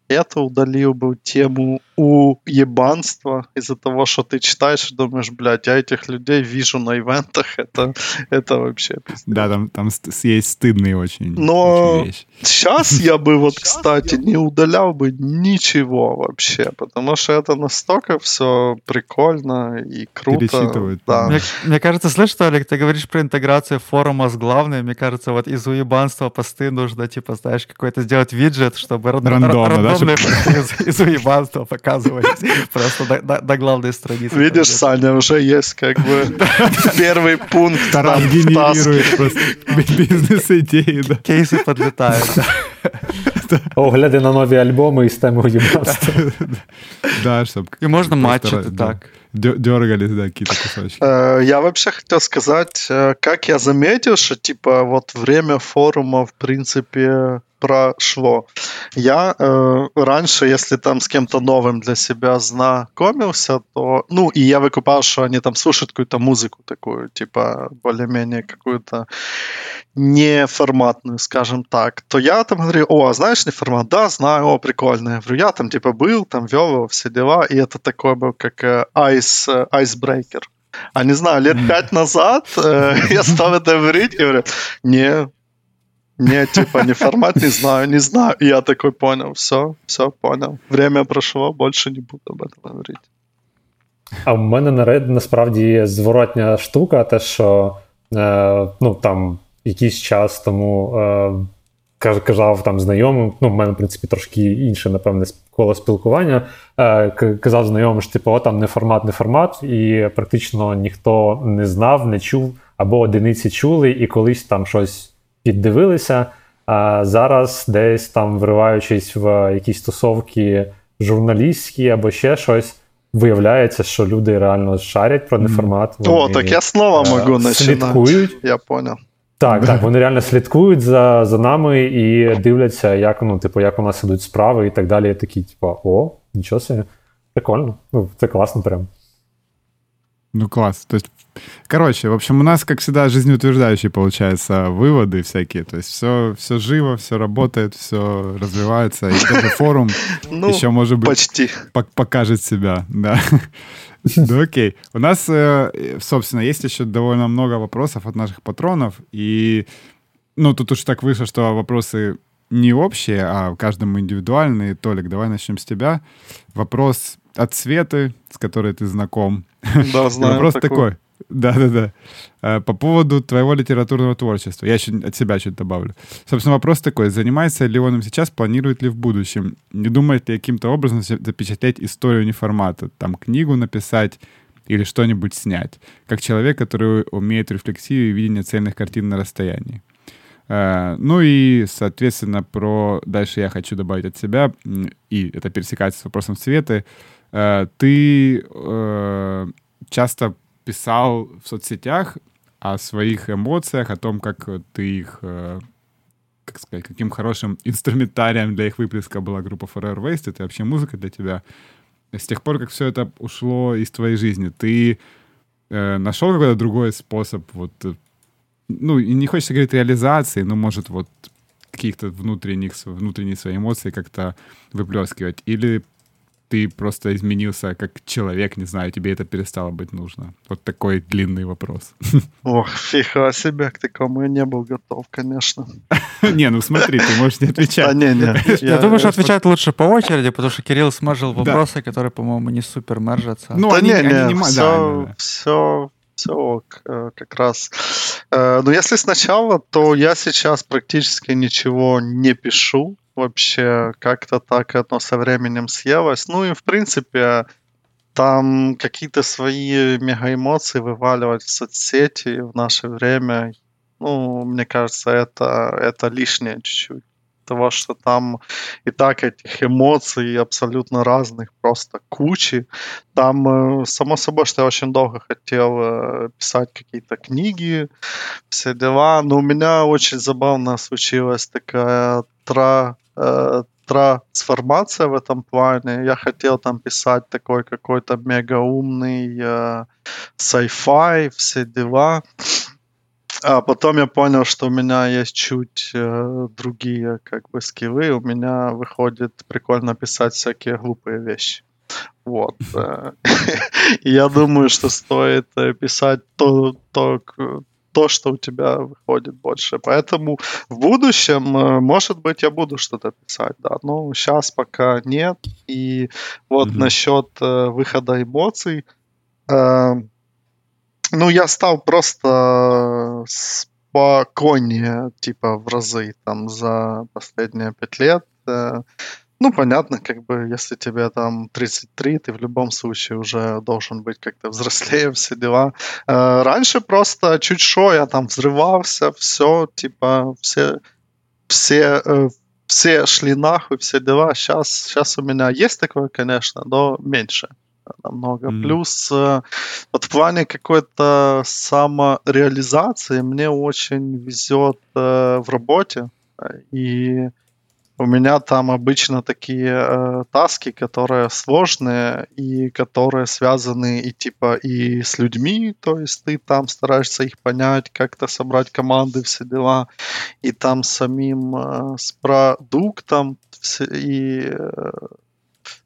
Это удалил бы тему уебанства из-за того, что ты читаешь и думаешь, блядь, я этих людей вижу на ивентах, это, это вообще пиздец. Да, там, там ст- есть стыдные очень, Но- очень вещи. Сейчас я бы вот, кстати, не удалял бы ничего вообще, потому что это настолько все прикольно и круто. Да. Мне, мне кажется, слышь, что, Олег, ты говоришь про интеграцию форума с главной. Мне кажется, вот из уебанства посты нужно, типа, знаешь, какой-то сделать виджет, чтобы ран- Рандомно, ра- да, рандомные чтоб- посты из, из уебанства показывались просто до, до- до главной страницы. Видишь, Там Саня, уже есть как бы первый пункт. Таран там, в таске. генерирует просто бизнес-идеи, да. где Кейсы подлетают. да. Огляди на нові альбоми із темою їбанства. Да, чтобы И можно матчить и так. Дергались, да, какие-то кусочки. Э, Я вообще хотел сказать, э, как я заметил, что типа вот время форума в принципе прошло. Я э, раньше, если там с кем-то новым для себя знакомился, то, ну, и я выкупал, что они там слушают какую-то музыку такую, типа, более-менее какую-то неформатную, скажем так, то я там говорю, о, а знаешь неформат? Да, знаю, о, прикольно. Я говорю, я там типа был, там вел его, все дела, и это такой был, как э, айс, э, айсбрейкер. А не знаю, лет пять назад э, я стал это говорить и говорю, не, не, типа, не формат, не знаю, не знаю. И я такой понял, все, все, понял. Время прошло, больше не буду об этом говорить. А в мене насправді є зворотня штука, те, що е, ну, там якийсь час тому е, казав там знайомим, ну, в мене, в принципі, трошки інше, напевне, коло спілкування. Е, казав знайомим, що типу, о, там не формат, не формат, і практично ніхто не знав, не чув, або одиниці чули, і колись там щось піддивилися. А зараз десь там вриваючись в якісь тусовки журналістські або ще щось. Виявляється, що люди реально шарять про неформат. О, так я снова е, могу слідкують. Я понял. Так, так, вони реально слідкують за, за нами і дивляться, як, ну, типу, як у нас ідуть справи і так далі. Я такий, типу, о, нічого собі, прикольно. Ну, це класно прям. Ну, класс. То есть Короче, в общем, у нас, как всегда, жизнеутверждающие, получаются, выводы всякие. То есть все, все живо, все работает, все развивается. И даже форум Ну, еще, может быть, почти. покажет себя, да. Ну окей. У нас, э, собственно, есть еще довольно много вопросов от наших патронов. И, ну, тут уж так вышло, что вопросы не общие, а каждому индивидуальные. Толик, давай начнем с тебя. Вопрос от Светы, с которой ты знаком. Да, знаю. Вопрос такую. такой. Да-да-да. Э, По поводу твоего литературного творчества. Я еще от себя чуть добавлю. Собственно, вопрос такой. Занимается ли он им сейчас, планирует ли в будущем? Не думает ли каким-то образом за- запечатлеть историю неформата? Там книгу написать или что-нибудь снять? Как человек, который умеет рефлексию и видение цельных картин на расстоянии. Э, Ну и, соответственно, про... Дальше я хочу добавить от себя, и это пересекается с вопросом Светы. Э, Ты э, часто писал в соцсетях о своих эмоциях, о том, как ты их, э, как сказать, каким хорошим инструментарием для их выплеска была группа Forever Waste, это вообще музыка для тебя. С тех пор, как все это ушло из твоей жизни, ты э, нашел какой-то другой способ, вот, э, ну, не хочется говорить реализации, но, может, вот каких-то внутренних, внутренние свои эмоции как-то выплескивать? Или ты просто изменился как человек, не знаю, тебе это перестало быть нужно? Вот такой длинный вопрос. Ох, фига себе, к такому я не был готов, конечно. Не, ну смотри, ты можешь не А, отвечать. не, не. Я, думаю, что отвечать лучше по очереди, потому что Кирилл смержил Да. вопросы, которые, по-моему, не супер мержатся. Ну, они, не, не, все, все, э, как раз. Э, Но если сначала, то я сейчас практически ничего не пишу. Вообще, как-то так оно со временем съелось. Ну и, в принципе, там какие-то свои мегаэмоции вываливать в соцсети в наше время, ну, мне кажется, это, это лишнее чуть-чуть. Того, что там и так этих эмоций абсолютно разных, просто кучи. Там, э, само собой, что я очень долго хотел э, писать какие-то книги, все дела. Но у меня очень забавно случилась такая тра, э, трансформация в этом плане. Я хотел там писать такой какой-то мега умный э, sci-fi, все дела. А потом я понял, что у меня есть чуть э, другие как бы скиллы. У меня выходит прикольно писать всякие глупые вещи. Вот. э. Я думаю, что стоит э, писать то, то, то, что у тебя выходит больше. Поэтому в будущем, э, может быть, я буду что-то писать, да. Но сейчас пока нет. И вот Мгм. насчет э, выхода эмоций. э, ну, я стал просто спокойнее, типа, в разы там за последние пять лет. Э, Ну, понятно, как бы, если тебе там 33, ты в любом случае уже должен быть как-то взрослее, все дела. Э, Раньше просто чуть шо, я там взрывался, все, типа, все, все, э, все шли нахуй, все дела. Сейчас, сейчас у меня есть такое, конечно, но меньше намного. Мгм. Плюс э, вот в плане какой-то самореализации мне очень везет э, в работе. Э, И у меня там обычно такие э, таски, которые сложные и которые связаны и типа и с людьми, то есть ты там стараешься их понять, как-то собрать команды, все дела, и там самим э, с продуктом и э,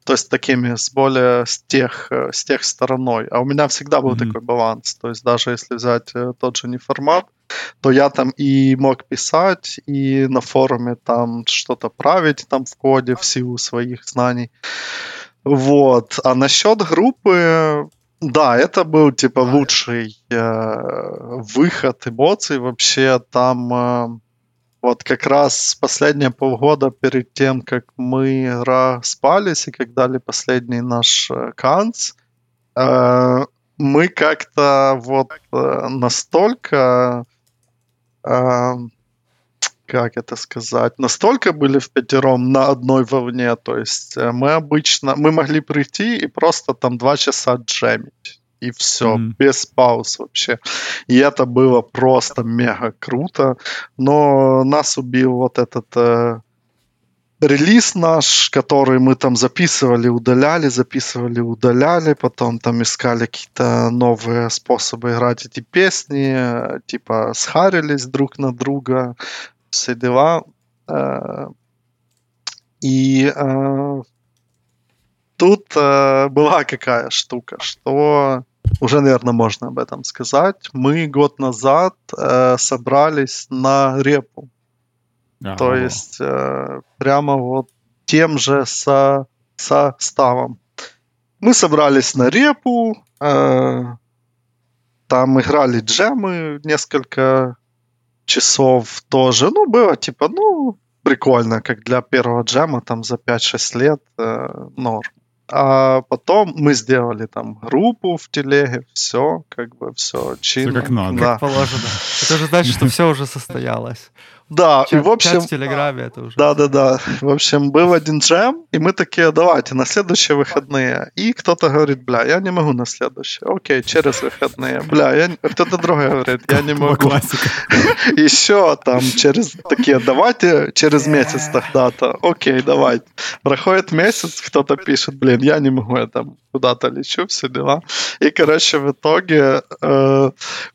то есть такими с более с тех, э, с тех стороной. А у меня всегда был Мгм. такой баланс. То есть даже если взять э, тот же неформат, то я там и мог писать, и на форуме там что-то править там в коде в силу своих знаний. Вот. А насчет группы, да, это был типа лучший э, выход эмоций вообще. Там э, вот как раз последние полгода перед тем, как мы распались и как дали последний наш э, канц, э, мы как-то вот э, настолько, как это сказать, настолько были в пятером на одной волне, то есть э, мы обычно, мы могли прийти и просто там два часа джемить. И все, Мгм. без пауз вообще. И это было просто мега круто. Но нас убил вот этот э, релиз наш, который мы там записывали, удаляли, записывали, удаляли, потом там искали какие-то новые способы играть эти песни, типа схарились друг на друга, все дела. Э, и э, тут э, была какая штука, что уже, наверное, можно об этом сказать. Мы год назад собрались на репу а, То есть э, прямо вот тем же со, составом. Мы собрались на репу, э, там играли джемы несколько часов тоже. Ну, было типа, ну, прикольно, как для первого джема, там за 5-6 лет э, норм. А потом мы сделали там группу в телеге, все, как бы все чинно. Все как надо. Да. Как положено. Это же значит, что все уже состоялось. Да, чат, и в общем... в Телеграме это уже. Да-да-да. В общем, был один джем, и мы такие, давайте, на следующие выходные. И кто-то говорит, бля, я не могу на следующие. Окей, через выходные. Бля, я... кто-то другой говорит, я не могу. Классика. Еще там через такие, давайте через месяц тогда-то. Окей, давайте. Проходит месяц, кто-то пишет, блин, я не могу, я там куда-то лечу, все дела. И, короче, в итоге э,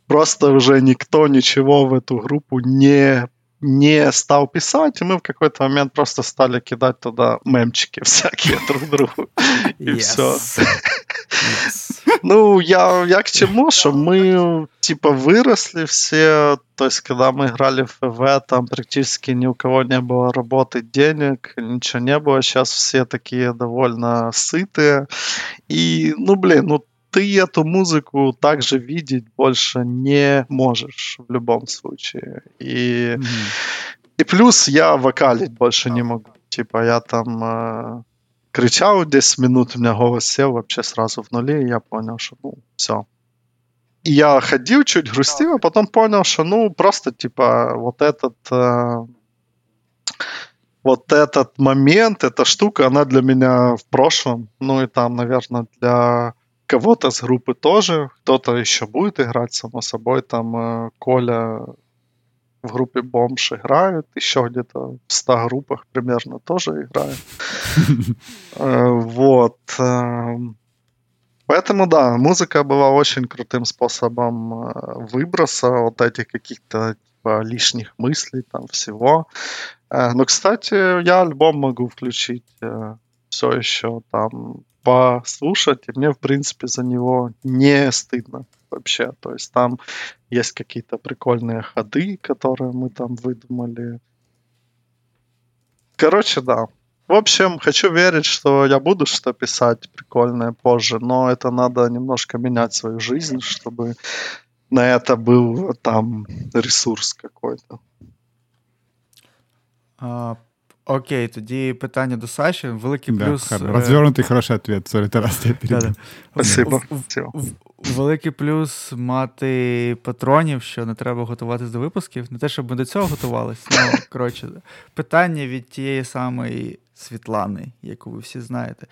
просто уже никто ничего в эту группу не не стал писать, и мы в какой-то момент просто стали кидать туда мемчики всякие друг другу. И yes. все. Yes. Ну, я, я к чему, что мы, типа, выросли все, то есть, когда мы играли в ФВ, там практически ни у кого не было работы, денег, ничего не было, сейчас все такие довольно сытые, и, ну, блин, ну, ты эту музыку также видеть больше не можешь в любом случае. И, mm-hmm. и плюс я вокалить больше не могу. Типа я там э, кричал 10 минут, у меня голос сел вообще сразу в нуле, и я понял, что ну, все. И я ходил, чуть грустил, а потом понял, что ну просто типа вот этот... Э, вот этот момент, эта штука, она для меня в прошлом. Ну и там, наверное, для кого-то с группы тоже, кто-то еще будет играть, само собой, там Коля в группе Бомж играет, еще где-то в 100 группах примерно тоже играет. Вот. Поэтому, да, музыка была очень крутым способом выброса вот этих каких-то типа, лишних мыслей, там, всего. Но, кстати, я альбом могу включить все еще там послушать, и мне, в принципе, за него не стыдно вообще. То есть там есть какие-то прикольные ходы, которые мы там выдумали. Короче, да. В общем, хочу верить, что я буду что писать прикольное позже, но это надо немножко менять свою жизнь, чтобы на это был там ресурс какой-то. А, Окей, тоді питання до Саші. Великий да, плюс. Хор... Розвернутий хороший ответ. Сорі, Тарас, я передам. Спасибо. Великий плюс мати патронів, що не треба готуватись до випусків. Не те, щоб ми до цього готувалися. Ну, коротше, питання від тієї самої Світлани, яку ви всі знаєте.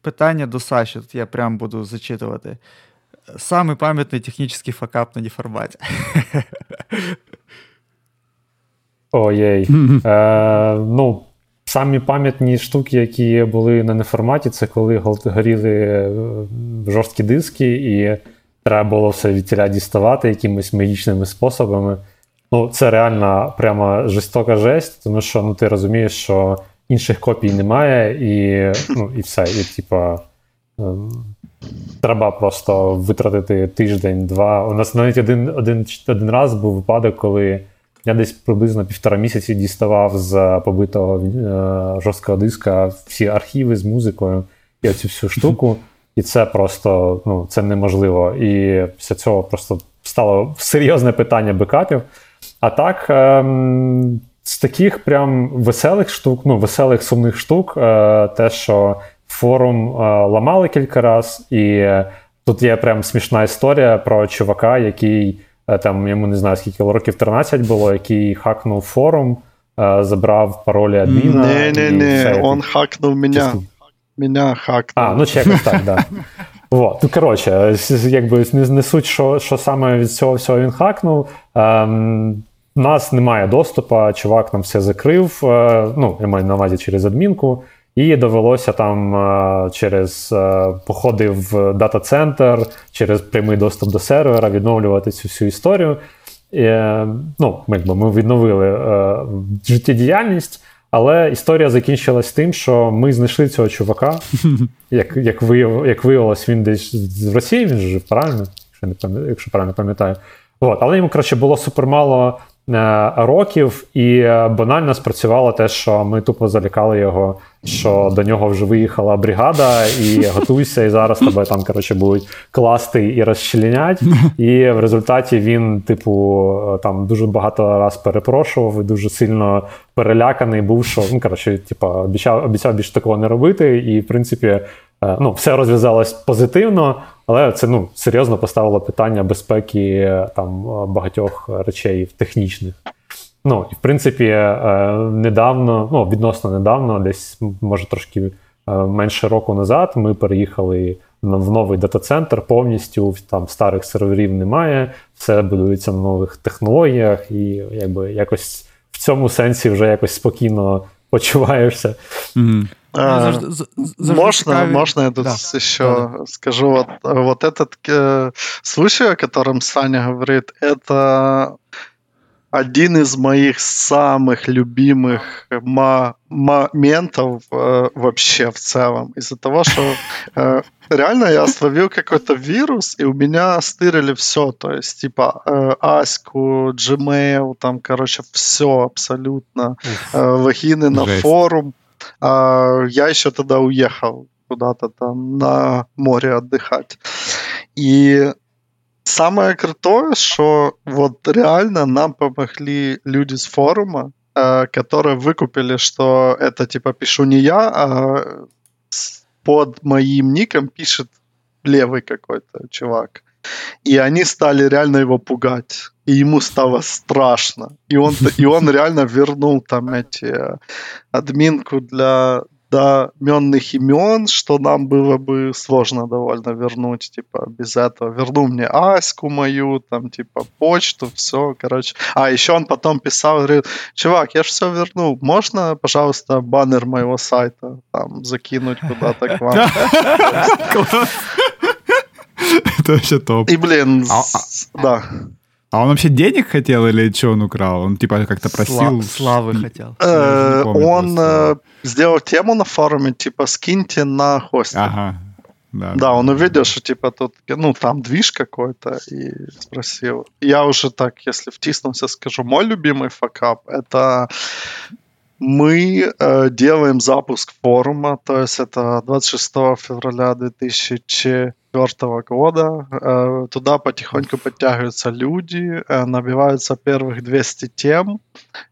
Питання до Саші. Тут я прям буду зачитувати. Самий пам'ятний технічний факап на деформаті. Ой, е, ну, Самі пам'ятні штуки, які були на неформаті, це коли горіли е, жорсткі диски, і треба було все від діставати якимись магічними способами. Ну, це реально прямо жорстока жесть, тому що ну, ти розумієш, що інших копій немає, і ну, і все. І, типа, ем, треба просто витратити тиждень-два. У нас навіть один, один, один раз був випадок, коли. Я десь приблизно півтора місяці діставав з побитого е, жорсткого диска всі архіви з музикою і оцю всю штуку. І це просто ну, це неможливо. І після цього просто стало серйозне питання бекапів. А так, е, з таких прям веселих штук, ну, веселих сумних штук, е, те, що форум е, ламали кілька разів, і тут є прям смішна історія про чувака, який. Е, там йому не знаю, скільки років 13 було, який хакнув форум, е, забрав паролі адміна. Не-не-не, он хакнув мене. Меня хакнув. А, ну чи якось так, да. Вот. Ну, коротше, якби не суть, що що саме від цього всього він хакнув. Ем, нас немає доступу, чувак нам все закрив. Ну, я маю на увазі через адмінку. І довелося там через походи в дата-центр, через прямий доступ до сервера відновлювати цю всю історію. І, ну, якби Ми відновили життєдіяльність, але історія закінчилась тим, що ми знайшли цього чувака. Як як, вияв, як виявилось, він десь з Росії він жив, правильно? Якщо не якщо правильно пам'ятаю. От. Але йому коротше, було супермало Е, років, і е, банально спрацювало те, що ми тупо залікали його, що до нього вже виїхала бригада, і готуйся, і зараз тебе там коротше, будуть класти і розчленять. І в результаті він, типу, е, там дуже багато раз перепрошував і дуже сильно переляканий був, що ну коротше, типу, обіцяв обіцяв більше такого не робити, і в принципі. Ну, все розв'язалось позитивно, але це ну серйозно поставило питання безпеки там багатьох речей технічних. Ну, і в принципі, е, недавно, ну відносно недавно, десь може трошки е, менше року назад, ми переїхали в новий дата-центр повністю. Там старих серверів немає, все будується на нових технологіях, і якби якось в цьому сенсі вже якось спокійно почуваєшся. Mm-hmm. А, можно, можно я тут да, еще да, скажу? Вот, вот этот э, случай, о котором Саня говорит, это один из моих самых любимых моментов э, вообще в целом. Из-за того, что э, реально я словил какой-то вирус, и у меня стырили все. То есть, типа, э, Аську, Gmail, там, короче, все абсолютно. Э, логины на форум. А, я еще тогда уехал куда-то там на море отдыхать. И самое крутое, что вот реально нам помогли люди с форума, э, которые выкупили, что это типа пишу не я, а под моим ником пишет левый какой-то чувак. И они стали реально его пугать. И ему стало страшно. И он, и он реально вернул там эти э, админку для доменных имен, что нам было бы сложно довольно вернуть, типа, без этого. Вернул мне Аську мою, там, типа, почту, все, короче. А, еще он потом писал, говорит, чувак, я же все вернул, можно, пожалуйста, баннер моего сайта там закинуть куда-то к вам? Это вообще топ. И, блин, а, а да. А он вообще денег хотел или что он украл? Он типа как-то просил... Славы хотел. Э, он э, сделал тему на форуме, типа, скиньте на хостинг. Ага. Да, да, он увидел, что типа тут, ну, там движ какой-то, и спросил. Я уже так, если втиснулся, скажу, мой любимый факап — это мы э, делаем запуск форума, то есть это 26 февраля 2004 года. Э, туда потихоньку подтягиваются люди, э, набиваются первых 200 тем.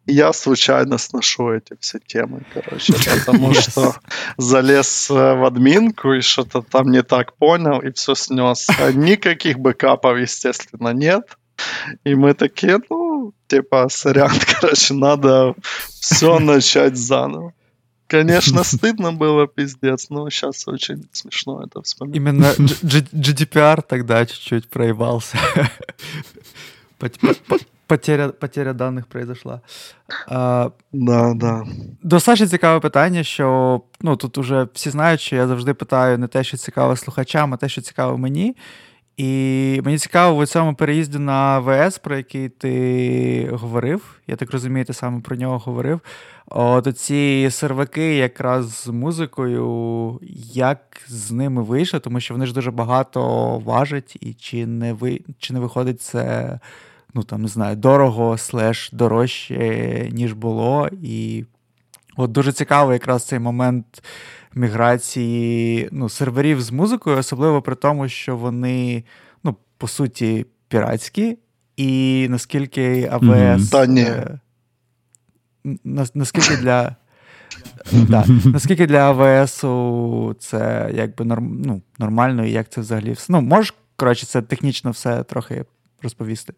И я случайно сношу эти все темы, короче, потому yes. что залез в админку и что-то там не так понял и все снес. Никаких бэкапов, естественно, нет. И мы такие, ну, типа, сорян, короче, надо все начать заново. Конечно, стыдно было, пиздец, но сейчас очень смешно это вспоминать. Именно GDPR тогда чуть-чуть проебался. Потеря потеря даних произошла. А, да, да. Достатньо цікаве питання, що ну, тут уже всі знають, що я завжди питаю не те, що цікаво слухачам, а те, що цікаво мені. І мені цікаво в цьому переїзді на ВС, про який ти говорив. Я так розумію, ти саме про нього говорив. От ці серваки якраз з музикою, як з ними вийшло, тому що вони ж дуже багато важать, і чи не ви, чи не виходить це, ну там не знаю, дорого, слеш дорожче, ніж було. І от дуже цікаво якраз цей момент міграції ну, серверів з музикою, особливо при тому, що вони, ну, по суті, піратські, і наскільки АВС. Та ні. Е, наскільки для. Да. Наскільки для АВСу це якби норм, ну, нормально, і як це взагалі все. Ну, можеш, коротше, це технічно все трохи розповісти.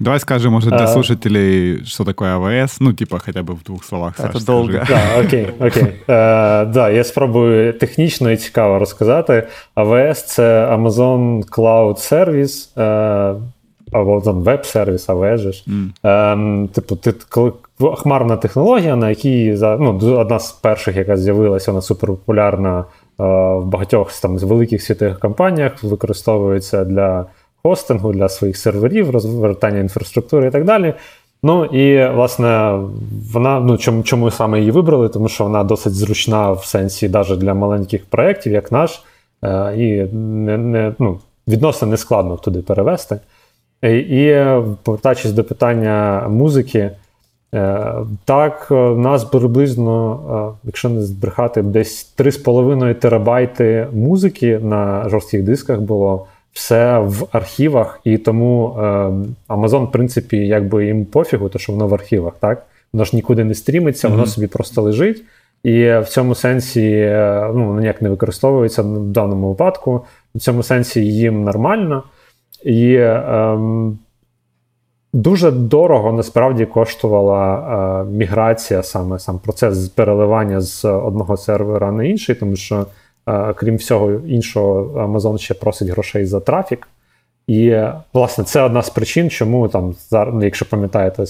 Давай скажем, может, для а... слушателей, что такое АВС, ну, типа, хотя бы в двух словах. Це довго. Да, окей, окей. Е, да, я спробую технічно і цікаво розказати. АВС це Amazon Cloud Service. Е, або там веб-сервіс, АВ ж. Mm. Типу, ти хмарна технологія, на якій ну, одна з перших, яка з'явилася, вона суперпопулярна е, в багатьох там, великих світових компаніях, використовується для хостингу, для своїх серверів, розвертання інфраструктури і так далі. Ну і власне вона ну чому чому саме її вибрали? Тому що вона досить зручна в сенсі навіть для маленьких проєктів, як наш, е, і не, не, ну, відносно не складно туди перевести. І, повертаючись до питання музики, е, так, у нас приблизно, е, якщо не збрехати, десь 3,5 терабайти музики на жорстких дисках було все в архівах, і тому е, Amazon, в принципі, якби їм пофігу, то що воно в архівах, так? Воно ж нікуди не стрімиться, воно mm-hmm. собі просто лежить. І в цьому сенсі е, ну, ніяк не використовується в даному випадку. В цьому сенсі їм нормально. І е, дуже дорого насправді коштувала е, міграція, саме сам процес переливання з одного сервера на інший, тому що крім всього іншого, Amazon ще просить грошей за трафік. І, власне, це одна з причин, чому там, ну, якщо пам'ятаєте,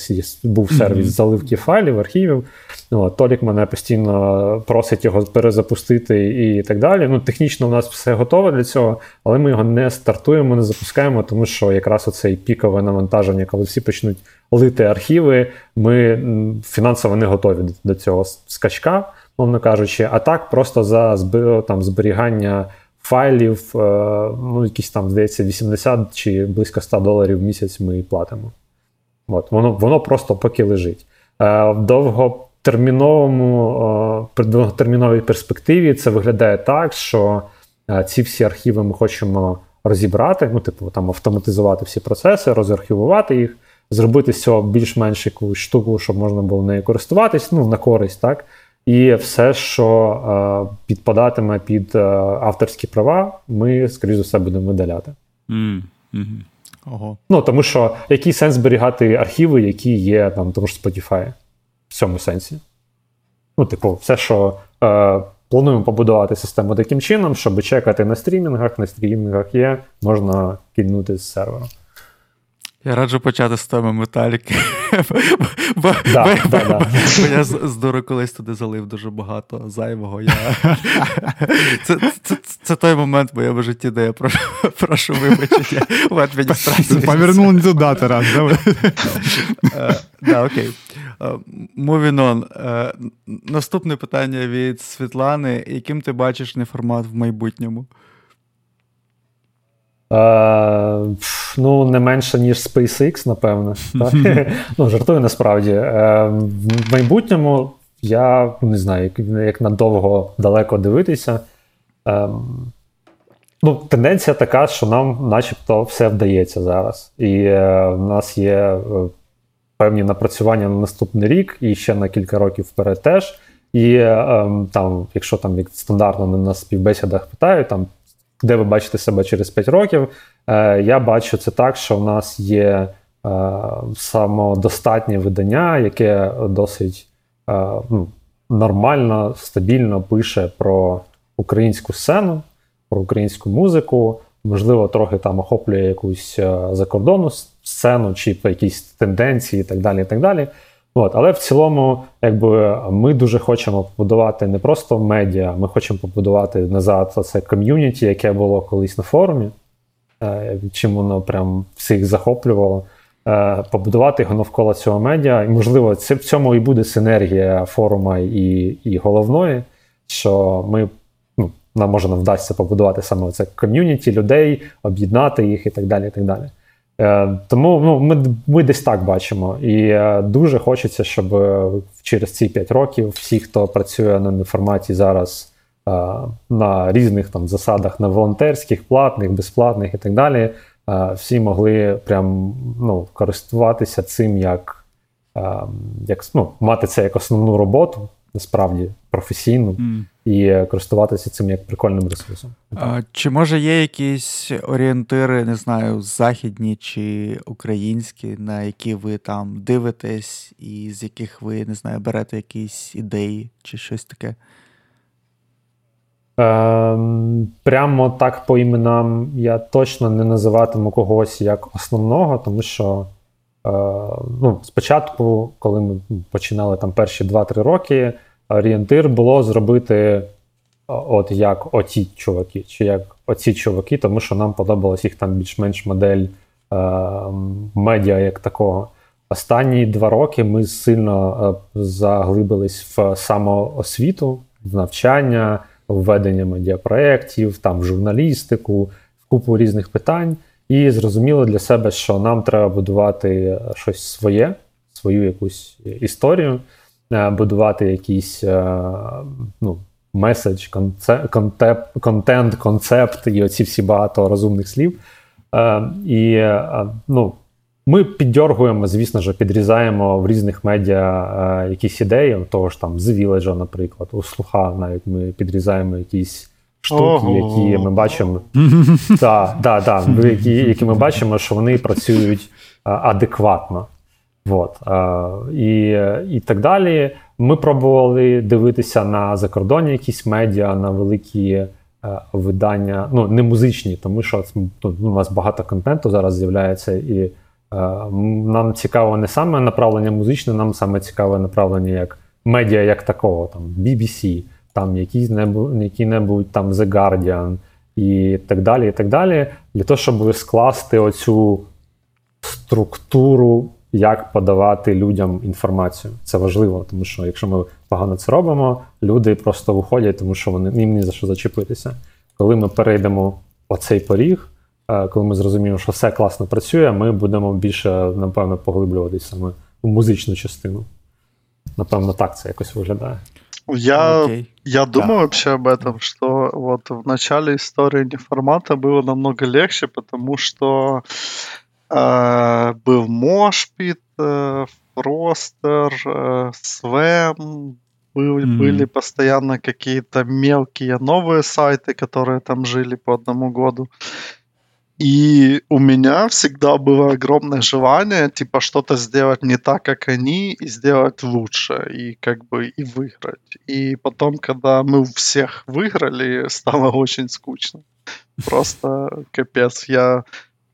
був сервіс заливки файлів, архівів. Ну, Толік мене постійно просить його перезапустити і так далі. Ну, Технічно у нас все готове для цього, але ми його не стартуємо, не запускаємо, тому що якраз оцей пікове навантаження, коли всі почнуть лити архіви, ми фінансово не готові до цього скачка мовно кажучи, а так просто за там, зберігання файлів, е, ну, якісь там, здається, 80 чи близько 100 доларів в місяць ми платимо. От, Воно воно просто поки лежить. Е, в довготерміновому, при довготерміновій перспективі це виглядає так, що е, ці всі архіви ми хочемо розібрати, ну, типу, там автоматизувати всі процеси, розархівувати їх, зробити з цього більш-менш якусь штуку, щоб можна було нею користуватись, ну, на користь, так? І все, що е, підпадатиме під е, авторські права, ми, скоріш за все, будемо видаляти. Mm. Mm-hmm. Ого. Ну, тому що який сенс зберігати архіви, які є там, тому ж Spotify в цьому сенсі. Ну, типу, все, що е, плануємо побудувати систему таким чином, щоб чекати на стрімінгах, на стрімінгах є, можна кинути з сервера. Я раджу почати з теми металіки. Бо я з дуру колись туди залив дуже багато зайвого. Це той момент в моєму житті, де я прошу вибачення в адміністрації. Повернув не туди, Тарас. Так, окей. Moving on. Наступне питання від Світлани. Яким ти бачиш неформат в майбутньому? Е, Ну, не менше, ніж SpaceX, напевно. ну, Жартую насправді. Е, В майбутньому я не знаю, як як надовго далеко дивитися. Е, ну, Тенденція така, що нам начебто все вдається зараз. І е, в нас є е, певні напрацювання на наступний рік і ще на кілька років вперед теж. І е, там, якщо там як стандартно на співбесідах питають, там де ви бачите себе через 5 років. Е, я бачу це так, що в нас є е, самодостатнє видання, яке досить е, ну, нормально, стабільно пише про українську сцену, про українську музику. Можливо, трохи там охоплює якусь закордонну сцену, чи якісь тенденції, і так далі. і так далі. От, Але в цілому, якби ми дуже хочемо побудувати не просто медіа, ми хочемо побудувати назад це ком'юніті, яке було колись на форумі, е, чим воно прям всіх захоплювало. Е, побудувати його навколо цього медіа. І, можливо, це в цьому і буде синергія форума і і головної, що ми ну, нам може нам вдасться побудувати саме це ком'юніті людей, об'єднати їх і так далі. і так далі. Е, тому ну, ми ми десь так бачимо. І е, дуже хочеться, щоб е, через ці 5 років всі, хто працює на неформаті зараз на різних там засадах, на волонтерських, платних, безплатних і так далі, всі могли прям ну, користуватися цим як як ну, мати це як основну роботу, насправді професійну. Mm і користуватися цим як прикольним ресурсом. А, Чи може є якісь орієнтири, не знаю, західні чи українські, на які ви там дивитесь, і з яких ви не знаю, берете якісь ідеї чи щось таке? Е, Прямо так по іменам я точно не називатиму когось як основного, тому що е, ну, спочатку, коли ми починали там перші 2-3 роки, орієнтир було зробити от як оті чуваки, чи як оці чуваки, тому що нам подобалась їх там більш-менш модель е, медіа як такого. Останні два роки ми сильно е, заглибились в самоосвіту, в навчання, введення медіапроєктів, там в журналістику, в купу різних питань. І зрозуміло для себе, що нам треба будувати щось своє, свою якусь історію, е, будувати якийсь ну, меседж, контент, концепт і оці всі багато розумних слів. Е, І е, ну, ми піддергуємо, звісно ж, підрізаємо в різних медіа е, якісь ідеї, того ж там з Village, наприклад, у слуха навіть ми підрізаємо якісь штуки, які ми бачимо. Так, так, так, які, які ми бачимо, що вони працюють адекватно. Вот. І і так далі. Ми пробували дивитися на закордонні якісь медіа, на великі е, видання, ну не музичні, тому що ну, у нас багато контенту зараз з'являється, і е, нам цікаво не саме направлення музичне, нам саме цікаве направлення як медіа, як такого, там BBC, там який-небудь там The Guardian і так далі. і так далі, Для того, щоб скласти оцю структуру як подавати людям інформацію. Це важливо, тому що якщо ми погано це робимо, люди просто виходять, тому що вони їм ні за що зачепитися. Коли ми перейдемо оцей поріг, е, коли ми зрозуміємо, що все класно працює, ми будемо більше, напевно, поглиблюватися саме в музичну частину. Напевно, так це якось виглядає. Я, okay. я думаю да. вообще об этом, что вот в начале истории неформата было намного легче, потому что Э, был Мошпит, э, Фростер, э, Свем, были, mm. были постоянно какие-то мелкие новые сайты, которые там жили по одному году. И у меня всегда было огромное желание, типа, что-то сделать не так, как они, и сделать лучше, и как бы и выиграть. И потом, когда мы у всех выиграли, стало очень скучно. Просто капец. Я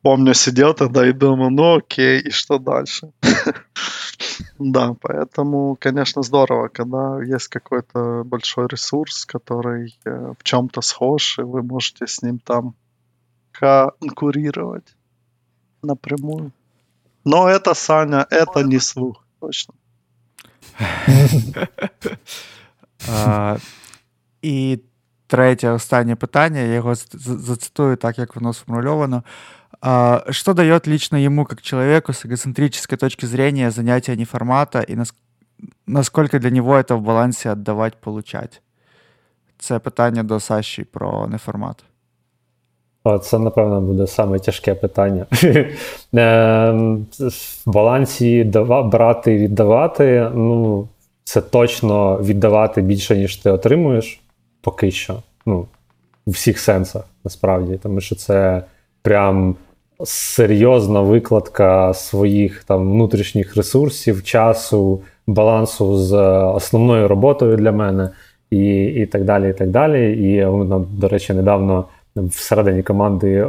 помню, сидел тогда и думал, ну окей, и что дальше? Да, поэтому, конечно, здорово, когда есть какой-то большой ресурс, который э, в чем-то схож, и вы можете с ним там конкурировать напрямую. Но это, Саня, это не слух, точно. І третє, останнє питання, я його зацитую так, як воно сформульовано. Что дает лично ему, как человеку, с эгоцентрической точки зрения, занятие неформата, и нас... насколько для него это в балансі віддавати, получать? Це питання до Саші про неформат. О, це, напевно, буде саме тяжке питання. Ем, в балансі брати і віддавати. Ну, це точно віддавати більше, ніж ти отримуєш, поки що. Ну, У всіх сенсах, насправді. Тому що це прям серйозна викладка своїх там внутрішніх ресурсів, часу, балансу з основною роботою для мене, і і так далі. І так далі. І ми, до речі, недавно всередині команди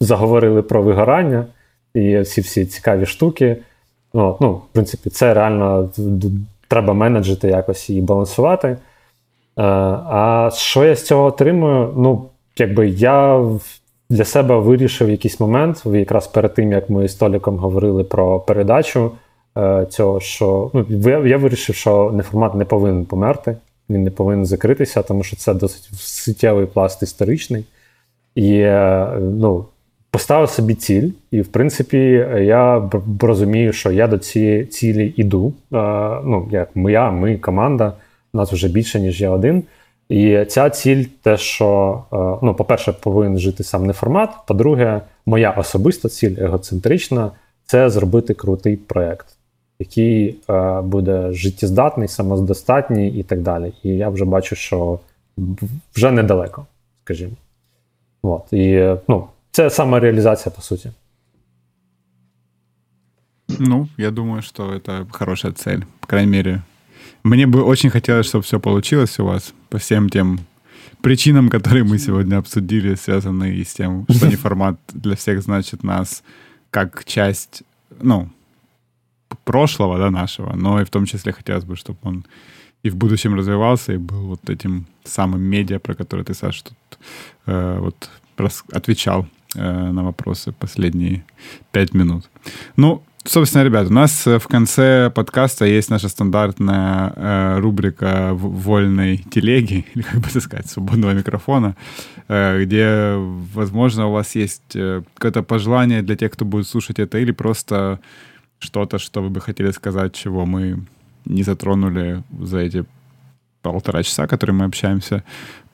заговорили про вигорання і всі всі цікаві штуки. Ну, ну, В принципі, це реально треба менеджити якось і балансувати. Е, а що я з цього отримую? Ну, якби я для себе вирішив якийсь момент, якраз перед тим, як ми з Толіком говорили про передачу е, цього, що ну, я вирішив, що неформат не повинен померти, він не повинен закритися, тому що це досить суттєвий пласт історичний. І е, ну, поставив собі ціль, і, в принципі, я розумію, що я до цієї цілі йду. Е, ну, як моя, ми, команда, нас вже більше, ніж я один. І ця ціль, те, що, е, ну, по-перше, повинен жити сам не формат. По-друге, моя особиста ціль егоцентрична це зробити крутий проєкт, який е, буде життєздатний, самодостатній і так далі. І я вже бачу, що вже недалеко, скажімо. От. І ну, це самореалізація, по суті. Ну, я думаю, что это хорошая цель. По крайней мере, Мне бы очень хотелось, чтобы все получилось у вас По всем тем причинам, которые мы сегодня обсудили, связанные с тем, что не формат для всех значит нас как часть, ну, прошлого, да, нашего, но и в том числе хотелось бы, чтобы он и в будущем развивался, и был вот этим самым медиа, про который ты, Саш, тут э, вот отвечал э, на вопросы последние пять минут. Ну, Собственно, ребят, у нас э, в конце подкаста есть наша стандартная э, рубрика вольной телеги, или как бы это сказать, свободного микрофона, э, где, возможно, у вас есть э, какое-то пожелание для тех, кто будет слушать это, или просто что-то, что вы бы хотели сказать, чего мы не затронули за эти полтора часа, которые мы общаемся.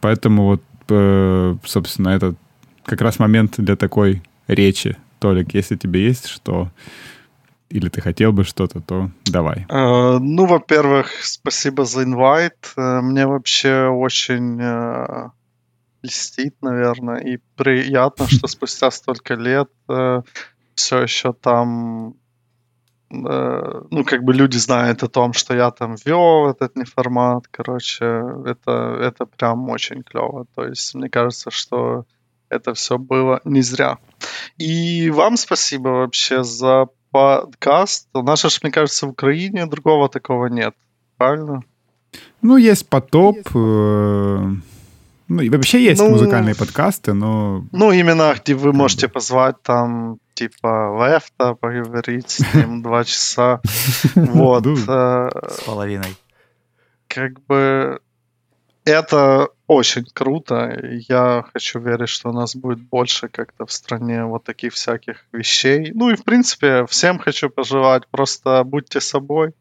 Поэтому вот, э, собственно, это как раз момент для такой речи. Толик, если тебе есть что или ты хотел бы что-то, то давай. Uh, ну, во-первых, спасибо за инвайт. Uh, мне вообще очень uh, льстит, наверное, и приятно, что спустя столько лет все еще там ну, как бы люди знают о том, что я там вел этот неформат, короче, это, это прям очень клево. То есть, мне кажется, что это все было не зря. И вам спасибо вообще за подкаст. У нас же, мне кажется, в Украине другого такого нет. Правильно? Ну, есть потоп. Э, ну, и вообще есть ну, музыкальные подкасты, но... Ну, именно где вы можете позвать там типа Лефта, поговорить с ним два часа. Вот. Э, с половиной. Как бы это очень круто. Я хочу верить, что у нас будет больше как-то в стране вот таких всяких вещей. Ну и, в принципе, всем хочу пожелать, просто будьте собой.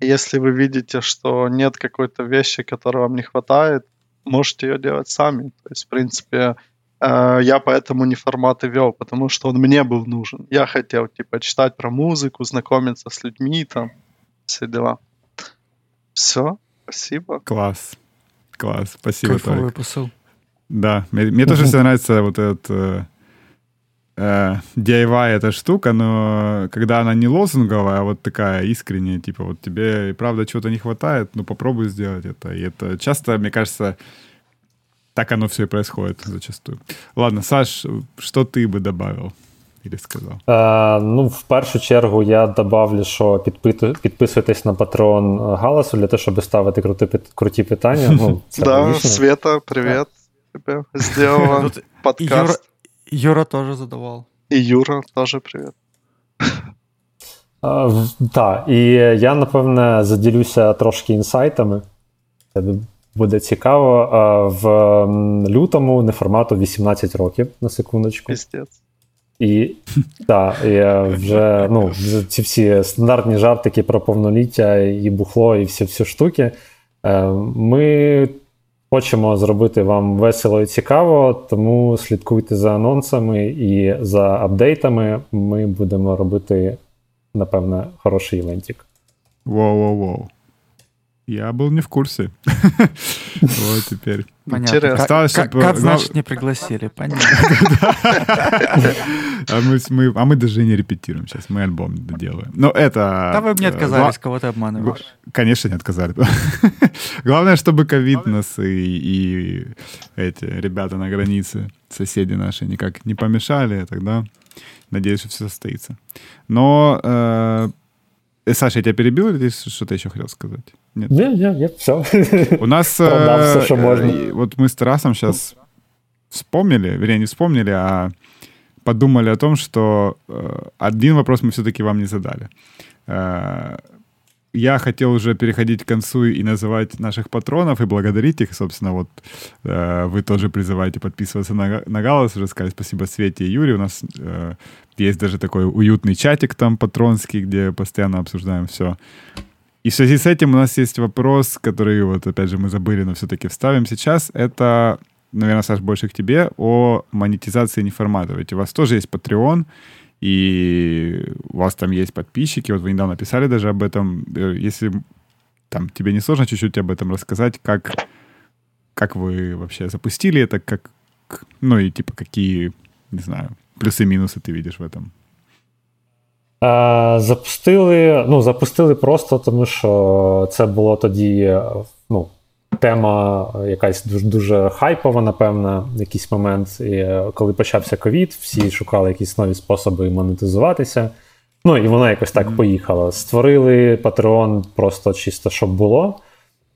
если вы видите, что нет какой-то вещи, которой вам не хватает, можете ее делать сами. То есть, в принципе, э, я поэтому не форматы вел, потому что он мне был нужен. Я хотел, типа, читать про музыку, знакомиться с людьми, там, все дела. Все, спасибо. Класс. Класс, спасибо, Кайфовый Толик. посыл. Да, мне, мне тоже всегда нравится вот этот э, э, DIY эта штука, но когда она не лозунговая, а вот такая искренняя, типа вот тебе и правда чего-то не хватает, ну попробуй сделать это. И это часто, мне кажется, так оно все и происходит зачастую. Ладно, Саш, что ты бы добавил? Или сказав? Е, ну, в першу чергу я добавлю, що підписуйтесь на патрон е, Галасу для того, щоб ставити круті, круті питання. Ну, це да, Света, привіт. Тебе сделала подкаст. Юра, Юра тоже задавал. І Юра теж привіт. Uh, так, і я напевне заділюся трошки інсайтами. Це буде цікаво. Uh, в лютому неформату 18 років на секундочку. Піздець. І так, я вже ну, ці всі стандартні жартики про повноліття і бухло, і всі всі штуки. Е, ми хочемо зробити вам весело і цікаво, тому слідкуйте за анонсами і за апдейтами. Ми будемо робити, напевне, хороший івентик. Воу-воу-воу. Я был не в курсе. Вот теперь. Понятно. Осталось, как, чтобы... как значит не пригласили? Понятно. А мы, мы, а мы даже не репетируем сейчас, мы альбом делаем. Но это... Да вы бы не э, отказались, кого ты обманываешь. Конечно, не отказали. Главное, чтобы ковид нас и, и эти ребята на границе, соседи наши, никак не помешали, тогда надеюсь, что все состоится. Но э, Э, Саша, я тебя перебил, или ты что-то еще хотел сказать? Нет, нет, нет, нет все. У нас... все, что можно. Вот мы с Тарасом сейчас вспомнили, вернее, не вспомнили, а подумали о том, что э, один вопрос мы все-таки вам не задали. Э, я хотел уже переходить к концу и называть наших патронов и благодарить их. Собственно, вот э, вы тоже призываете подписываться на, на Галас. Уже сказать спасибо Свете и Юре. У нас э, есть даже такой уютный чатик там патронский, где постоянно обсуждаем все. И в связи с этим у нас есть вопрос, который вот опять же мы забыли, но все-таки вставим сейчас. Это, наверное, Саш, больше к тебе о монетизации неформата. Ведь у вас тоже есть Patreon, и у вас там есть подписчики, вот вы недавно писали даже об этом. Э, если там тебе не сложно чуть-чуть об этом рассказать, как, как вы вообще запустили это, как, ну и типа какие, не знаю, плюсы и минусы ты видишь в этом? Запустили, ну, запустили просто, тому що це було тоді, ну, тема якась дуже дуже хайпова, напевно, в якийсь момент. І Коли почався ковід, всі шукали якісь нові способи монетизуватися. Ну і вона якось так поїхала. Створили Patreon просто чисто, щоб було.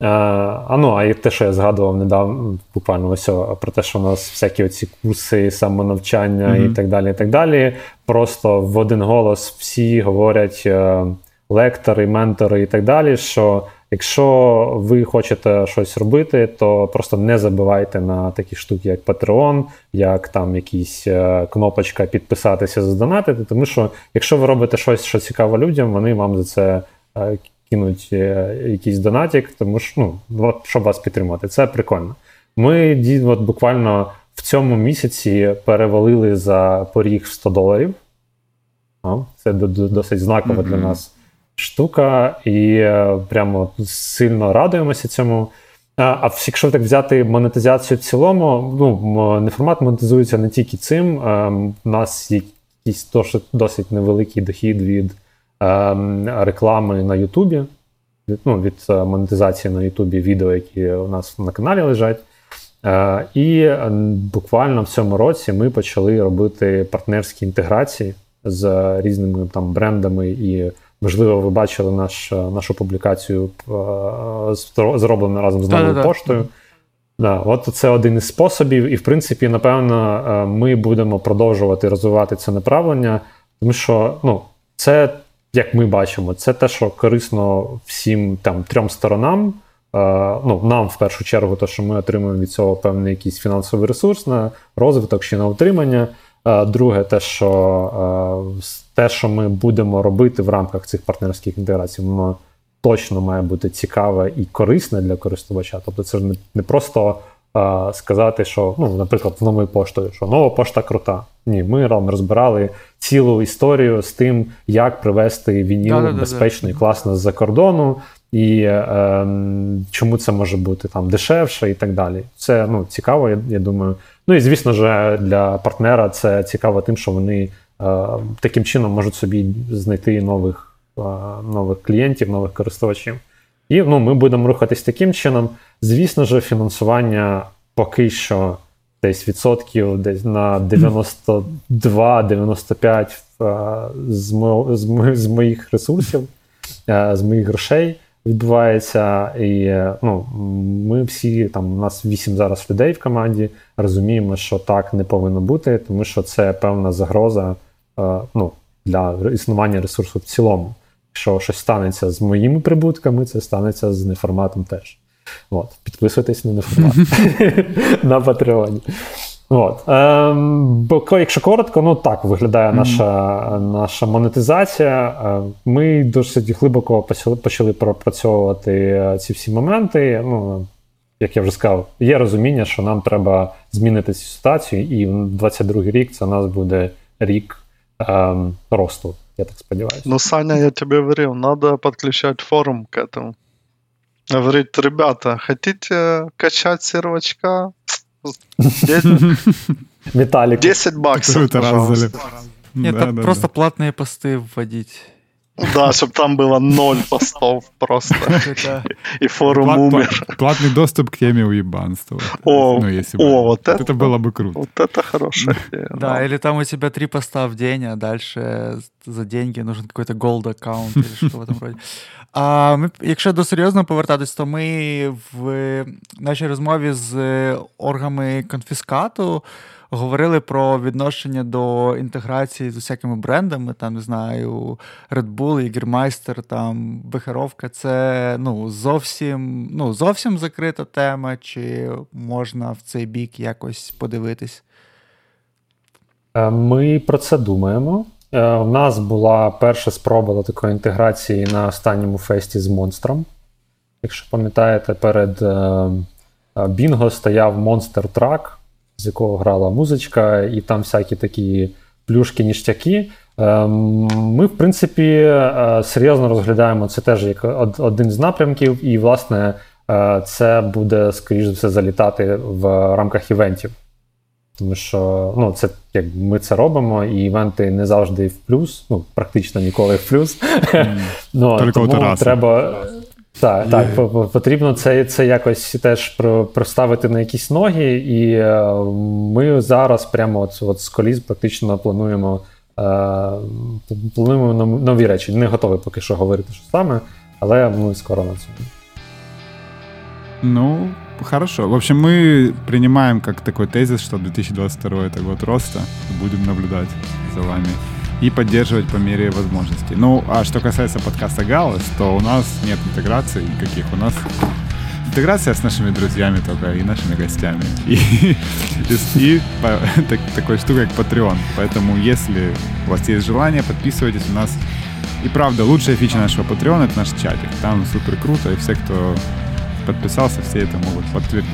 А ну, а і те, що я згадував недавно, буквально ось про те, що у нас всякі оці курси, самонавчання mm-hmm. і так далі. і так далі. Просто в один голос всі говорять, е, лектори, ментори і так далі. що Якщо ви хочете щось робити, то просто не забивайте на такі штуки, як Patreon, як там якісь е, кнопочка підписатися, задонатити. Тому що якщо ви робите щось, що цікаво людям, вони вам за це е, кинуть е, якийсь донатик, тому що ну, щоб вас підтримати. Це прикольно. Ми от буквально в цьому місяці перевалили за поріг 100 доларів. Це досить знаково mm-hmm. для нас штука, і е, прямо сильно радуємося цьому. А якщо так взяти монетизацію в цілому, ну неформат монетизується не тільки цим. У нас є якийсь досить невеликий дохід від реклами на Ютубі, ну, від е, монетизації на Ютубі відео, які у нас на каналі лежать. І буквально в цьому році ми почали робити партнерські інтеграції з різними там брендами і Можливо, ви бачили наш, нашу публікацію е, зроблену разом з новою да, поштою. Да, От це один із способів, і в принципі, напевно, е, ми будемо продовжувати розвивати це направлення, тому що ну, це, як ми бачимо, це те, що корисно всім там трьом сторонам. Е, ну, Нам в першу чергу, то, що ми отримуємо від цього певний якийсь фінансовий ресурс на розвиток чи на утримання. Друге, те, що те, що ми будемо робити в рамках цих партнерських інтеграцій, воно точно має бути цікаве і корисне для користувача. Тобто, це ж не, просто сказати, що, ну, наприклад, з новою поштою, що нова пошта крута. Ні, ми розбирали цілу історію з тим, як привезти вініл да, безпечно да, і класно з-за кордону. І е, чому це може бути там дешевше і так далі. Це ну, цікаво, я, я думаю. Ну і звісно ж, для партнера це цікаво тим, що вони Е, таким чином можуть собі знайти нових е, нових клієнтів, нових користувачів. І ну, ми будемо рухатись таким чином. Звісно ж, фінансування поки що десь відсотків десь на 92-95 е, з, з, моїх ресурсів, з моїх грошей відбувається. І ну, ми всі, там, у нас 8 зараз людей в команді, розуміємо, що так не повинно бути, тому що це певна загроза. Е, ну, для існування ресурсу в цілому. Якщо щось станеться з моїми прибутками, це станеться з неформатом теж. От, Підписуйтесь на неформат на Патреоні. От. Ем, бо, якщо коротко, ну так виглядає наша наша монетизація. Е, ми досить глибоко почали почали пропрацьовувати е, ці всі моменти. Ну, Як я вже сказав, є розуміння, що нам треба змінити цю ситуацію, і в 22 рік це у нас буде рік эм, росту, я так сподіваюся. Ну, Саня, я тебе говорил, надо подключать форум к этому. Говорить, ребята, хотите качать сервачка? Виталик. 10 баксов, пожалуйста. Нет, просто платные посты вводить. Да, чтобы там было ноль постов просто. И форум умер. Платный доступ к теме уебанства. О, ну, если о вот это. Это было бы круто. Вот это хорошая идея. Да, или там у тебя три поста в день, а дальше за деньги нужен какой-то gold аккаунт или что в этом роде. А ми, якщо до серйозно повертатись, то ми в нашій розмові з оргами конфіскату Говорили про відношення до інтеграції з усякими брендами, там не знаю, Red Bull, Jägermeister, там Бехеровка. Це ну, зовсім ну, зовсім закрита тема, чи можна в цей бік якось подивитись? Е, ми про це думаємо. У е, нас була перша спроба до такої інтеграції на останньому фесті з монстром. Якщо пам'ятаєте, перед Бінго е, стояв Monster Truck, з якого грала музичка, і там всякі такі плюшки, ніштяки. Ем, ми, в принципі, е, серйозно розглядаємо це теж як один з напрямків, і, власне, е, це буде, скоріш за все, залітати в рамках івентів. Тому що ну, це як ми це робимо, і івенти не завжди в плюс, ну, практично ніколи в плюс. Mm. ну, Тому треба. Так, і... так, потрібно це це якось теж проставити на якісь ноги, і е, ми зараз прямо от, от з коліс практично плануємо е, плануємо нові речі. Не готові поки що говорити, що саме, але ми скоро на цьому. Ну, хорошо. В общем, мы принимаем как такой тезис, что 2022 это год роста. Будем наблюдать за вами и поддерживать по мере возможностей. Ну, а что касается подкаста Галас, то у нас нет интеграции никаких. У нас интеграция с нашими друзьями только и нашими гостями. И, и, и так, такой штукой, как Patreon. Поэтому, если у вас есть желание, подписывайтесь. У нас и правда, лучшая фича нашего Patreon — это наш чатик. Там супер круто, и все, кто подписался, все это могут подтвердить.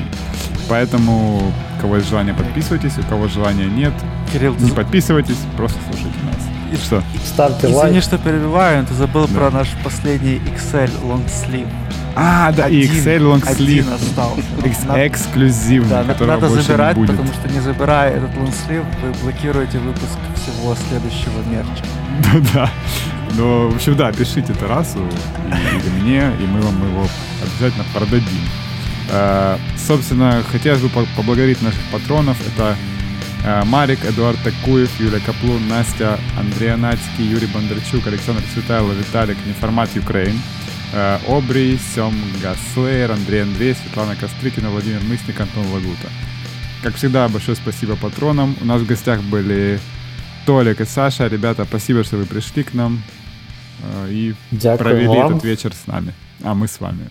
Поэтому, у кого есть желание, подписывайтесь, у кого желания нет, Кирилл, не подписывайтесь, просто слушайте нас. И что? Ставьте лайк. Извини, что перебиваю, ты забыл да. про наш последний XL long sleeve. А, да, один, и XL long sleeve. Один остался. Экс- надо, эксклюзивный, да, надо забирать, не будет. потому что не забирая этот long sleeve, вы блокируете выпуск всего следующего мерча. Да, Но, в общем, да, пишите Тарасу или мне, и мы вам его обязательно продадим. Э, собственно, хотелось бы поблагодарить наших патронов. Это Марик, Эдуард Такуев, Юлия Каплун, Настя, Андрей Анацкий, Юрий Бондарчук, Александр Цветайло, Виталик, Неформат Украин, э, Обри, Сем Гаслейер, Андрей Андрей, Светлана Кострыкина, Владимир Мысник, Антон Лагута. Как всегда, большое спасибо патронам. У нас в гостях были Толик и Саша. Ребята, спасибо, что вы пришли к нам и Дякую провели вам. этот вечер с нами. А мы с вами.